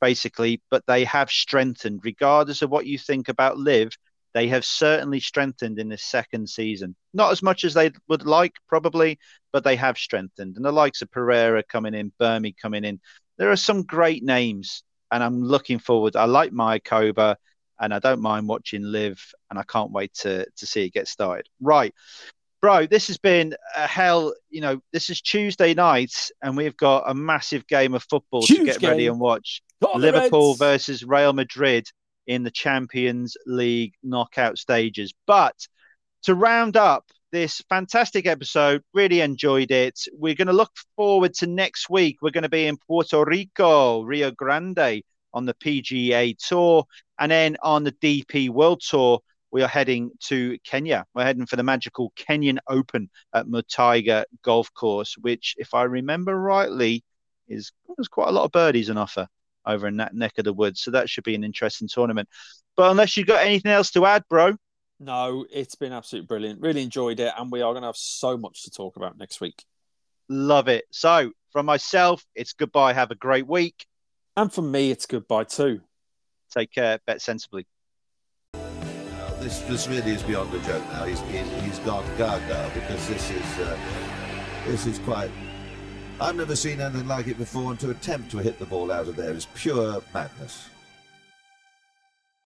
Basically, but they have strengthened, regardless of what you think about LIV. They have certainly strengthened in this second season. Not as much as they would like, probably, but they have strengthened. And the likes of Pereira coming in, Burmy coming in. There are some great names, and I'm looking forward. I like Mayakoba and I don't mind watching LIV, and I can't wait to to see it get started. Right, bro, this has been a hell. You know, this is Tuesday night, and we've got a massive game of football Huge to get ready and watch. Liverpool Reds. versus Real Madrid in the Champions League knockout stages. But to round up this fantastic episode, really enjoyed it. We're going to look forward to next week. We're going to be in Puerto Rico, Rio Grande on the PGA Tour, and then on the DP World Tour. We are heading to Kenya. We're heading for the magical Kenyan Open at Muthaiga Golf Course, which, if I remember rightly, is there's quite a lot of birdies on offer over in that neck of the woods. So that should be an interesting tournament. But unless you've got anything else to add, bro, No, it's been absolutely brilliant. Really enjoyed it, and we are going to have so much to talk about next week. love it. So from myself, it's goodbye. Have a great week. And for me, it's goodbye too. Take care. Bet sensibly. Now, this this really is beyond a joke now. He's he's, he's gone gaga because this is uh, this is quite. I've never seen anything like it before, and to attempt to hit the ball out of there is pure madness.